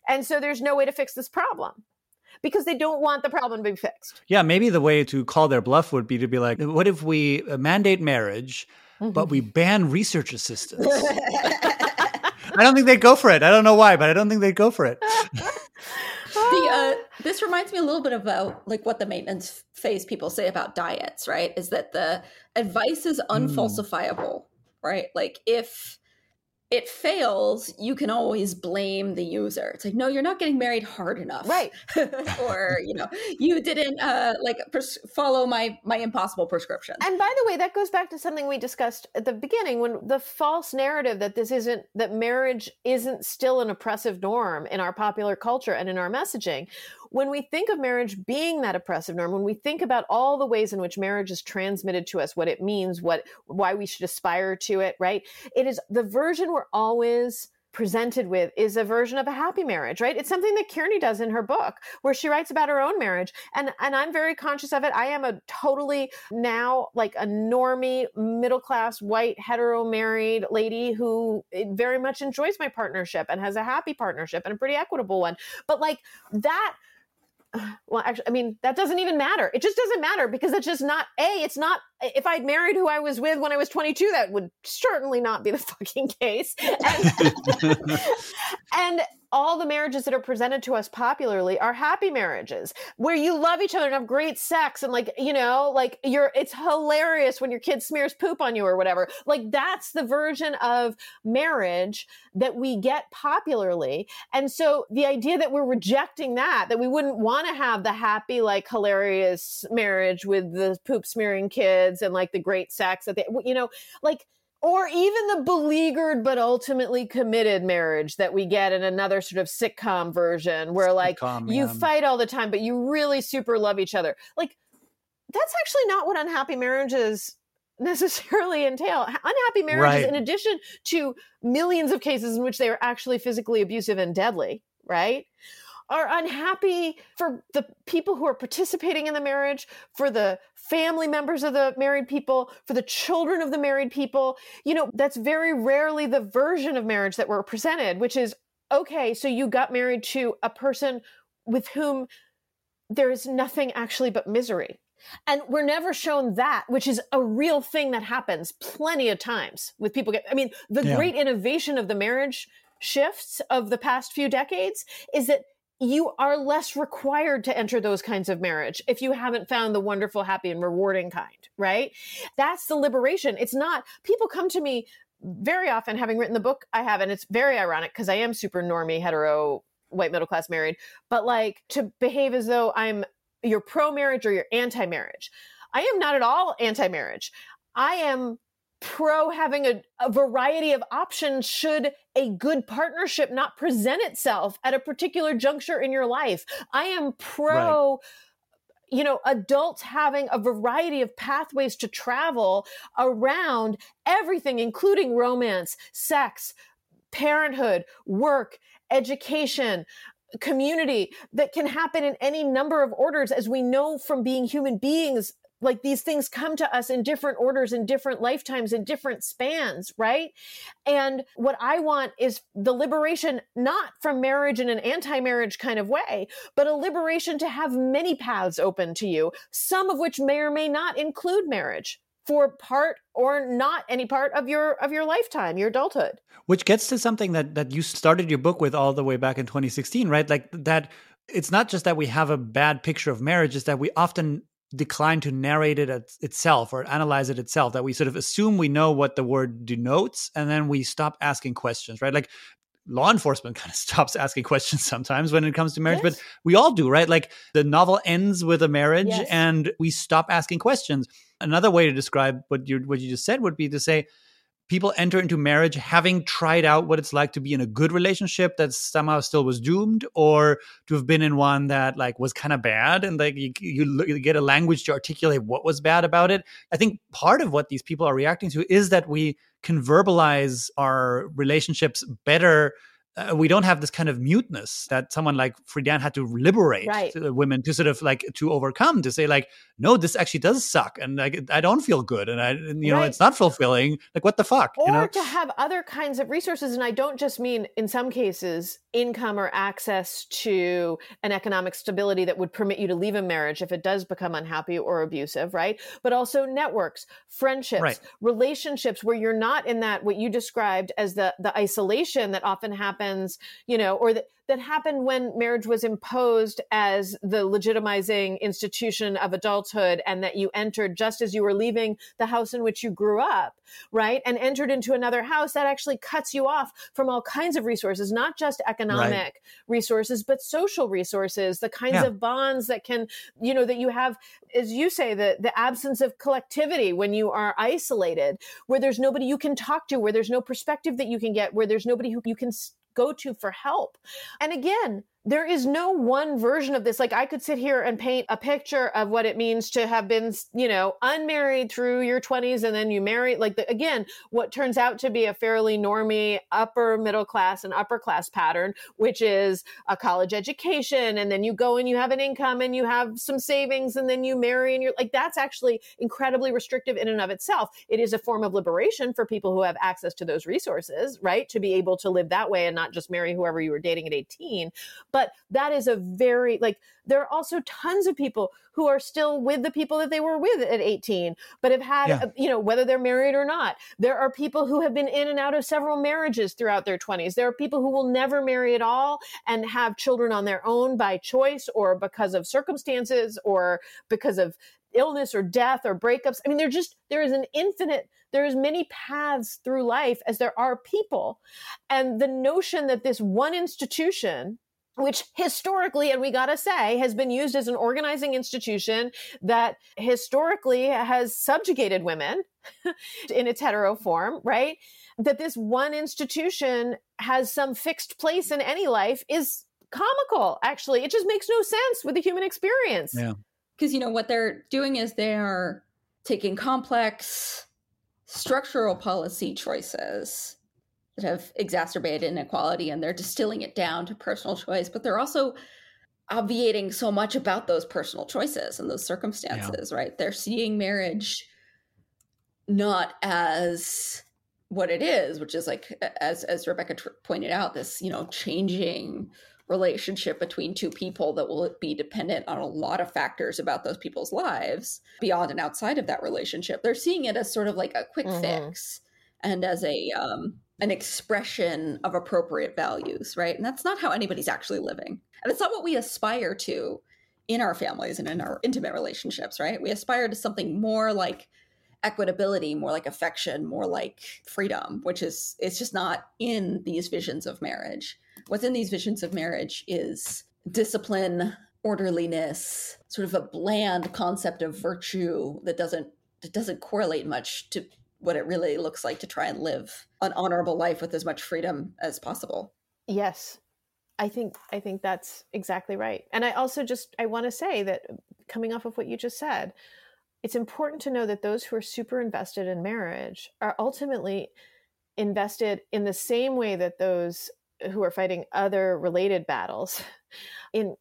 And so there's no way to fix this problem because they don't want the problem to be fixed. Yeah, maybe the way to call their bluff would be to be like, what if we uh, mandate marriage, mm-hmm. but we ban research assistants? I don't think they'd go for it. I don't know why, but I don't think they'd go for it. the, uh, this reminds me a little bit about like what the maintenance phase people say about diets, right? Is that the advice is hmm. unfalsifiable, mm. right? Like if it fails, you can always blame the user. It's like, no, you're not getting married hard enough, right? or you know, you didn't uh, like pres- follow my my impossible prescription. And by the way, that goes back to something we discussed at the beginning when the false narrative that this isn't that marriage isn't still an oppressive norm in our popular culture and in our messaging when we think of marriage being that oppressive norm, when we think about all the ways in which marriage is transmitted to us, what it means, what why we should aspire to it, right? It is the version we're always presented with is a version of a happy marriage, right? It's something that Kearney does in her book where she writes about her own marriage. And and I'm very conscious of it. I am a totally now like a normie, middle class, white, hetero married lady who eh, very much enjoys my partnership and has a happy partnership and a pretty equitable one. But like that well actually i mean that doesn't even matter. It just doesn't matter because it's just not a it's not if i'd married who i was with when i was 22 that would certainly not be the fucking case. And, and all the marriages that are presented to us popularly are happy marriages where you love each other and have great sex and like you know like you're it's hilarious when your kid smears poop on you or whatever. Like that's the version of marriage that we get popularly. And so the idea that we're rejecting that that we wouldn't want to have the happy like hilarious marriage with the poop smearing kids and like the great sex that they you know like or even the beleaguered but ultimately committed marriage that we get in another sort of sitcom version where like sitcom, you fight all the time but you really super love each other. Like that's actually not what unhappy marriages necessarily entail. Unhappy marriages right. in addition to millions of cases in which they are actually physically abusive and deadly right are unhappy for the people who are participating in the marriage, for the family members of the married people, for the children of the married people. You know, that's very rarely the version of marriage that we're presented, which is okay, so you got married to a person with whom there is nothing actually but misery. And we're never shown that, which is a real thing that happens plenty of times with people get I mean, the yeah. great innovation of the marriage shifts of the past few decades is that you are less required to enter those kinds of marriage if you haven't found the wonderful, happy, and rewarding kind, right? That's the liberation. It's not, people come to me very often, having written the book I have, and it's very ironic because I am super normie, hetero, white middle class married, but like to behave as though I'm you're pro marriage or you're anti marriage. I am not at all anti marriage. I am pro having a, a, variety of options should a good partnership not present itself at a particular juncture in your life. I am pro. Right. You know, adults having a variety of pathways to travel around everything, including romance, sex, parenthood, work, education, community that can happen in any number of orders as we know from being human beings like these things come to us in different orders in different lifetimes in different spans right? And what i want is the liberation not from marriage in an anti-marriage kind of way but a liberation to have many paths open to you some of which may or may not include marriage for part or not any part of your of your lifetime your adulthood. Which gets to something that that you started your book with all the way back in 2016 right? Like that it's not just that we have a bad picture of marriage it's that we often decline to narrate it itself or analyze it itself that we sort of assume we know what the word denotes and then we stop asking questions right like law enforcement kind of stops asking questions sometimes when it comes to marriage yes. but we all do right like the novel ends with a marriage yes. and we stop asking questions another way to describe what you what you just said would be to say people enter into marriage having tried out what it's like to be in a good relationship that somehow still was doomed or to have been in one that like was kind of bad and like you, you, get a language to articulate what was bad about it. I think part of what these people are reacting to is that we can verbalize our relationships better uh, we don't have this kind of muteness that someone like Friedan had to liberate right. women to sort of like to overcome to say like no this actually does suck and like I don't feel good and I and, you right. know it's not fulfilling like what the fuck or you know? to have other kinds of resources and I don't just mean in some cases income or access to an economic stability that would permit you to leave a marriage if it does become unhappy or abusive right but also networks friendships right. relationships where you're not in that what you described as the the isolation that often happens happens, you know, or that, that happened when marriage was imposed as the legitimizing institution of adulthood and that you entered just as you were leaving the house in which you grew up, right? And entered into another house that actually cuts you off from all kinds of resources, not just economic right. resources, but social resources, the kinds yeah. of bonds that can, you know, that you have, as you say, the, the absence of collectivity when you are isolated, where there's nobody you can talk to, where there's no perspective that you can get, where there's nobody who you can go to for help. And again, there is no one version of this. Like I could sit here and paint a picture of what it means to have been, you know, unmarried through your 20s and then you marry like the, again, what turns out to be a fairly normy upper middle class and upper class pattern, which is a college education and then you go and you have an income and you have some savings and then you marry and you're like that's actually incredibly restrictive in and of itself. It is a form of liberation for people who have access to those resources, right? To be able to live that way and not just marry whoever you were dating at 18 but that is a very like there are also tons of people who are still with the people that they were with at 18 but have had yeah. you know whether they're married or not there are people who have been in and out of several marriages throughout their 20s there are people who will never marry at all and have children on their own by choice or because of circumstances or because of illness or death or breakups. I mean, there just there is an infinite, there is many paths through life as there are people. And the notion that this one institution which historically, and we gotta say, has been used as an organizing institution that historically has subjugated women in its hetero form, right? That this one institution has some fixed place in any life is comical, actually. It just makes no sense with the human experience. Yeah because you know what they're doing is they're taking complex structural policy choices that have exacerbated inequality and they're distilling it down to personal choice but they're also obviating so much about those personal choices and those circumstances yeah. right they're seeing marriage not as what it is which is like as as rebecca tr- pointed out this you know changing relationship between two people that will be dependent on a lot of factors about those people's lives beyond and outside of that relationship. They're seeing it as sort of like a quick mm-hmm. fix and as a um, an expression of appropriate values, right? And that's not how anybody's actually living. And it's not what we aspire to in our families and in our intimate relationships, right? We aspire to something more like equitability, more like affection, more like freedom, which is it's just not in these visions of marriage what's in these visions of marriage is discipline, orderliness, sort of a bland concept of virtue that doesn't that doesn't correlate much to what it really looks like to try and live an honorable life with as much freedom as possible. Yes. I think I think that's exactly right. And I also just I want to say that coming off of what you just said, it's important to know that those who are super invested in marriage are ultimately invested in the same way that those who are fighting other related battles in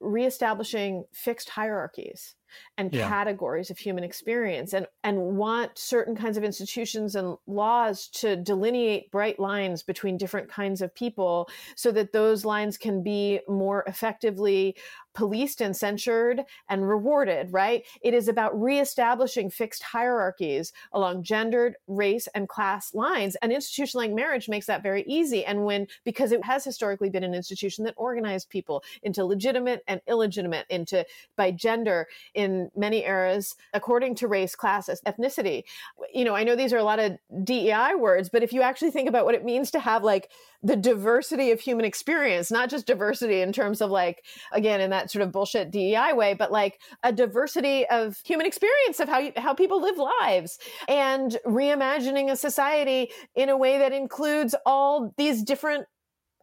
reestablishing fixed hierarchies and yeah. categories of human experience and and want certain kinds of institutions and laws to delineate bright lines between different kinds of people so that those lines can be more effectively policed and censured and rewarded, right? It is about reestablishing fixed hierarchies along gendered, race, and class lines. An institution like marriage makes that very easy. And when, because it has historically been an institution that organized people into legitimate and illegitimate, into by gender in many eras, according to race, class, ethnicity. You know, I know these are a lot of DEI words, but if you actually think about what it means to have like the diversity of human experience, not just diversity in terms of like, again, in that sort of bullshit DEI way, but like a diversity of human experience of how, you, how people live lives and reimagining a society in a way that includes all these different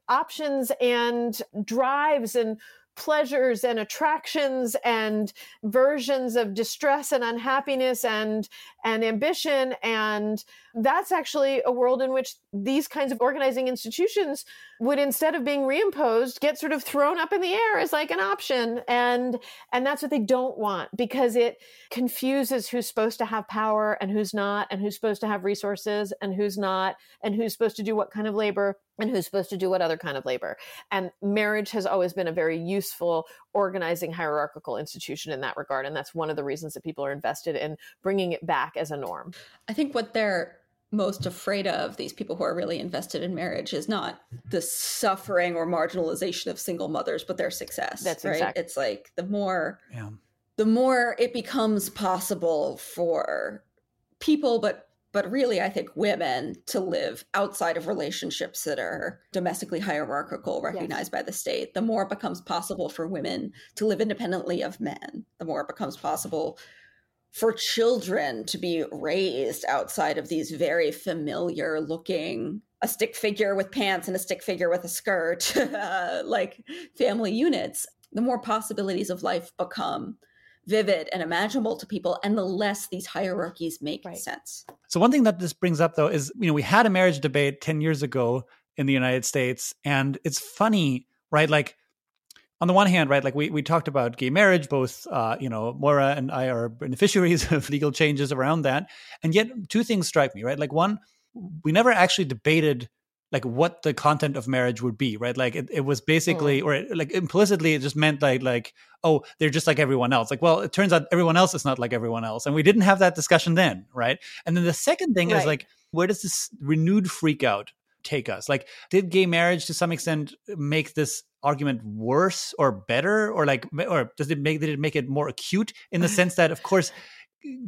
options and drives and pleasures and attractions and versions of distress and unhappiness and and ambition. And that's actually a world in which these kinds of organizing institutions would instead of being reimposed get sort of thrown up in the air as like an option. And and that's what they don't want because it confuses who's supposed to have power and who's not and who's supposed to have resources and who's not and who's supposed to do what kind of labor and who's supposed to do what other kind of labor and marriage has always been a very useful organizing hierarchical institution in that regard and that's one of the reasons that people are invested in bringing it back as a norm i think what they're most afraid of these people who are really invested in marriage is not the suffering or marginalization of single mothers but their success that's right exactly. it's like the more yeah. the more it becomes possible for people but but really i think women to live outside of relationships that are domestically hierarchical recognized yes. by the state the more it becomes possible for women to live independently of men the more it becomes possible for children to be raised outside of these very familiar looking a stick figure with pants and a stick figure with a skirt like family units the more possibilities of life become vivid and imaginable to people and the less these hierarchies make right. sense so one thing that this brings up though is you know we had a marriage debate 10 years ago in the united states and it's funny right like on the one hand, right, like we, we talked about gay marriage, both, uh, you know, Moira and I are beneficiaries of legal changes around that. And yet, two things strike me, right? Like, one, we never actually debated like what the content of marriage would be right like it, it was basically mm. or it, like implicitly it just meant like like oh they're just like everyone else like well it turns out everyone else is not like everyone else and we didn't have that discussion then right and then the second thing right. is like where does this renewed freak out take us like did gay marriage to some extent make this argument worse or better or like or does it make did it make it more acute in the sense that of course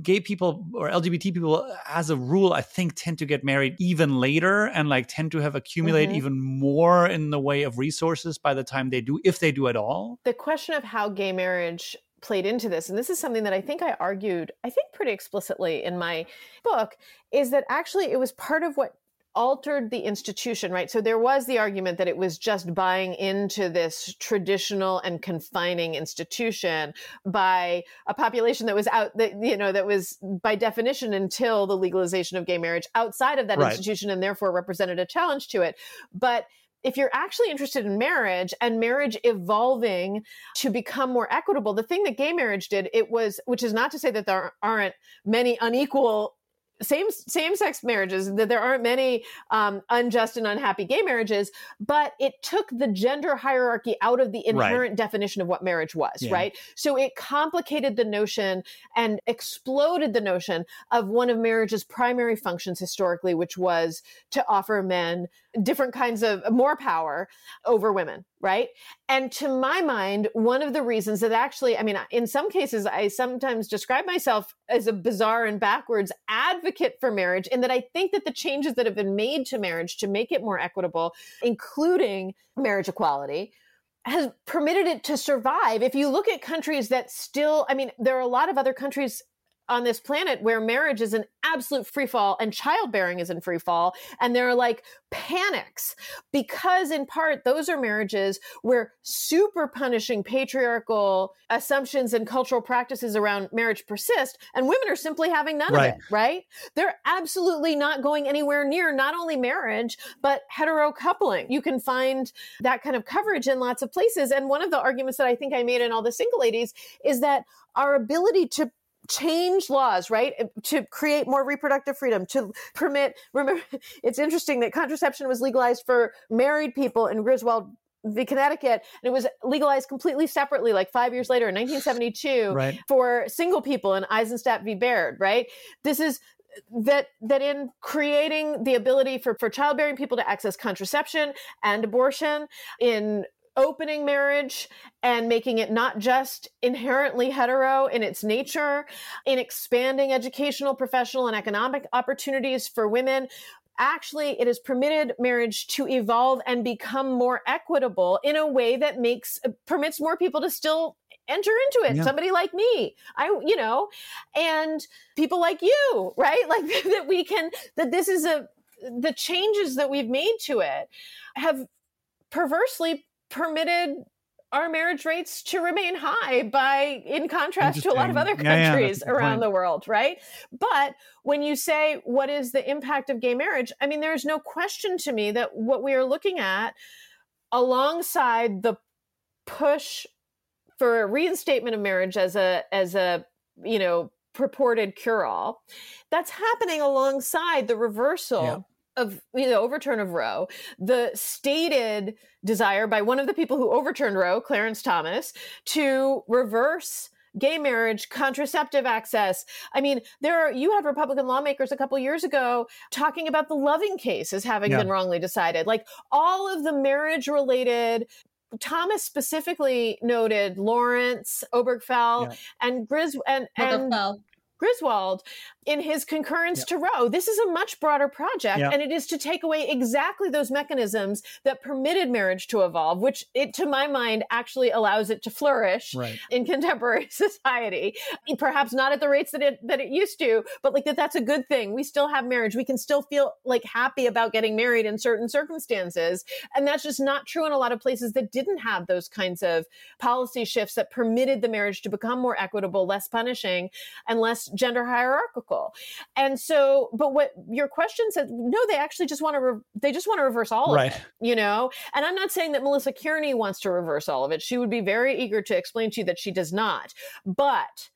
gay people or LGBT people, as a rule, I think tend to get married even later and like tend to have accumulated mm-hmm. even more in the way of resources by the time they do, if they do at all. The question of how gay marriage played into this, and this is something that I think I argued, I think pretty explicitly in my book, is that actually it was part of what altered the institution, right? So there was the argument that it was just buying into this traditional and confining institution by a population that was out that you know that was by definition until the legalization of gay marriage outside of that right. institution and therefore represented a challenge to it. But if you're actually interested in marriage and marriage evolving to become more equitable, the thing that gay marriage did, it was, which is not to say that there aren't many unequal same same sex marriages that there aren't many um, unjust and unhappy gay marriages but it took the gender hierarchy out of the inherent right. definition of what marriage was yeah. right so it complicated the notion and exploded the notion of one of marriage's primary functions historically which was to offer men different kinds of more power over women right and to my mind one of the reasons that actually i mean in some cases i sometimes describe myself as a bizarre and backwards advocate for marriage in that i think that the changes that have been made to marriage to make it more equitable including marriage equality has permitted it to survive. If you look at countries that still, I mean, there are a lot of other countries on this planet where marriage is an absolute free fall and childbearing is in free fall. And there are like panics because in part those are marriages where super punishing patriarchal assumptions and cultural practices around marriage persist and women are simply having none right. of it right? They're absolutely not going anywhere near not only marriage but hetero coupling you can find that kind of coverage in lots of places. And one of the arguments that i think i made in all the single ladies is that our ability to change laws, right? Uh, to create more reproductive freedom, to permit, remember, it's interesting that contraception was legalized for married people in Griswold v. Connecticut, and it was legalized completely separately, like five years later in 1972, right. for single people in Eisenstadt v. Baird, right? This is uh, that that in creating the ability for, for childbearing people to access contraception and abortion in opening marriage and making it not just inherently hetero in its nature, in expanding educational, professional, and economic opportunities for women. Actually, it has permitted marriage to evolve and become more equitable in a way that makes permits more people to still enter into it. Yeah. Somebody like me, I, you know, and people like you, right? Like that we can, that this is a, the changes that we've made to it have perversely permitted our marriage rates to remain high by in contrast to a lot of other countries yeah, yeah, around the world right? But when you say what is the impact of gay marriage? I mean there's no question to me that what we are looking at alongside the push for a reinstatement of marriage as a as a you know purported cure all that's happening alongside the reversal yeah of you know overturn of Roe, the stated desire by one of the people who overturned Roe, Clarence Thomas, to reverse gay marriage, contraceptive access. I mean, there are you had Republican lawmakers a couple years ago talking about the Loving case as having yeah. been wrongly decided. Like all of the marriage related Thomas specifically noted Lawrence, Obergefell, yeah. and Gris and, and Griswold in his concurrence yep. to Roe. This is a much broader project, yep. and it is to take away exactly those mechanisms that permitted marriage to evolve, which it, to my mind, actually allows it to flourish right. in contemporary society. Perhaps not at the rates that it that it used to, but like that that's a good thing. We still have marriage. We can still feel like happy about getting married in certain circumstances. And that's just not true in a lot of places that didn't have those kinds of policy shifts that permitted the marriage to become more equitable, less punishing, and less gender hierarchical. And so, but what your question said, no, they actually just want to, re- they just want to reverse all right. of it, you know? And I'm not saying that Melissa Kearney wants to reverse all of it. She would be very eager to explain to you that she does not. But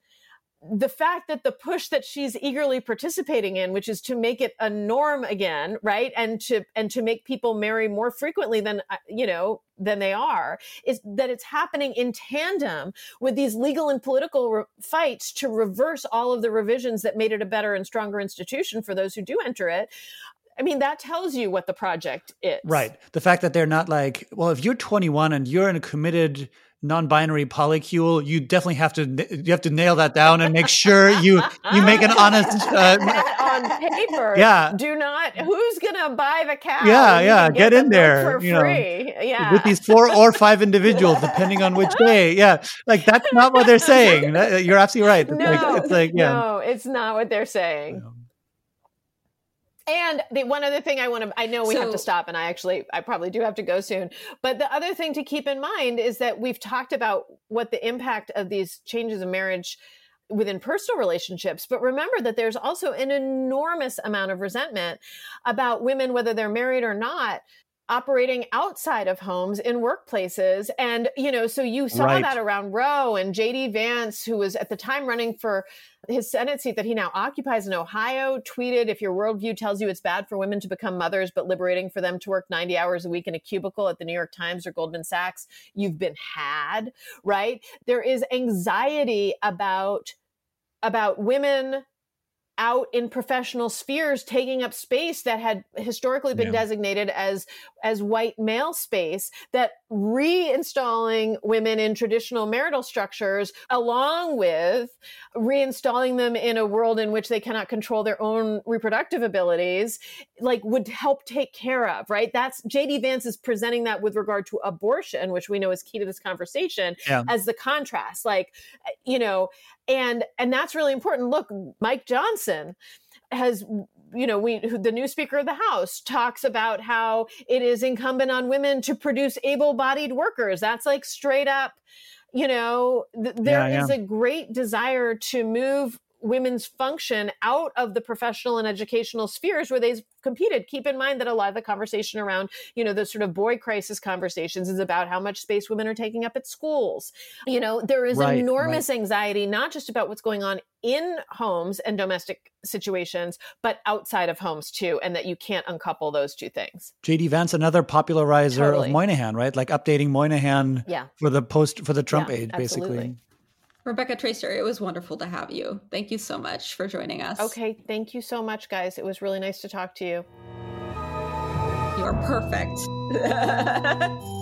the fact that the push that she's eagerly participating in which is to make it a norm again right and to and to make people marry more frequently than uh, you know than they are is that it's happening in tandem with these legal and political re- fights to reverse all of the revisions that made it a better and stronger institution for those who do enter it I mean, that tells you what the project is. Right. The fact that they're not like, well, if you're 21 and you're in a committed non-binary polycule, you definitely have to you have to nail that down and make sure you you make an honest uh, on paper. Yeah. Do not. Who's gonna buy the cow? Yeah, yeah. Get, get in there. For you know, free. Yeah. With these four or five individuals, depending on which day. Yeah. Like that's not what they're saying. You're absolutely right. It's no, like, it's like yeah. No, it's not what they're saying. And the one other thing I want to, I know we so, have to stop, and I actually, I probably do have to go soon. But the other thing to keep in mind is that we've talked about what the impact of these changes in marriage within personal relationships. But remember that there's also an enormous amount of resentment about women, whether they're married or not, operating outside of homes in workplaces. And, you know, so you saw right. that around Roe and JD Vance, who was at the time running for his Senate seat that he now occupies in Ohio, tweeted if your worldview tells you it's bad for women to become mothers, but liberating for them to work 90 hours a week in a cubicle at the New York Times or Goldman Sachs, you've been had, right? There is anxiety about about women out in professional spheres taking up space that had historically been yeah. designated as as white male space that reinstalling women in traditional marital structures along with reinstalling them in a world in which they cannot control their own reproductive abilities like would help take care of right that's jd vance is presenting that with regard to abortion which we know is key to this conversation yeah. as the contrast like you know and and that's really important look mike johnson has you know we the new speaker of the house talks about how it is incumbent on women to produce able-bodied workers that's like straight up you know th- there yeah, yeah. is a great desire to move women's function out of the professional and educational spheres where they've competed. Keep in mind that a lot of the conversation around, you know, the sort of boy crisis conversations is about how much space women are taking up at schools. You know, there is right, enormous right. anxiety, not just about what's going on in homes and domestic situations, but outside of homes too, and that you can't uncouple those two things. JD Vance, another popularizer totally. of Moynihan, right? Like updating Moynihan yeah. for the post for the Trump yeah, age, basically. Absolutely. Rebecca Traister, it was wonderful to have you. Thank you so much for joining us. Okay, thank you so much, guys. It was really nice to talk to you. You're perfect.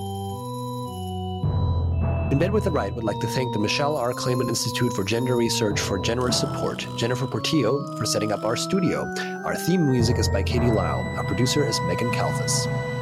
In Bed with the Right would like to thank the Michelle R. Clayman Institute for Gender Research for generous support, Jennifer Portillo for setting up our studio. Our theme music is by Katie Lau. Our producer is Megan Kalfas.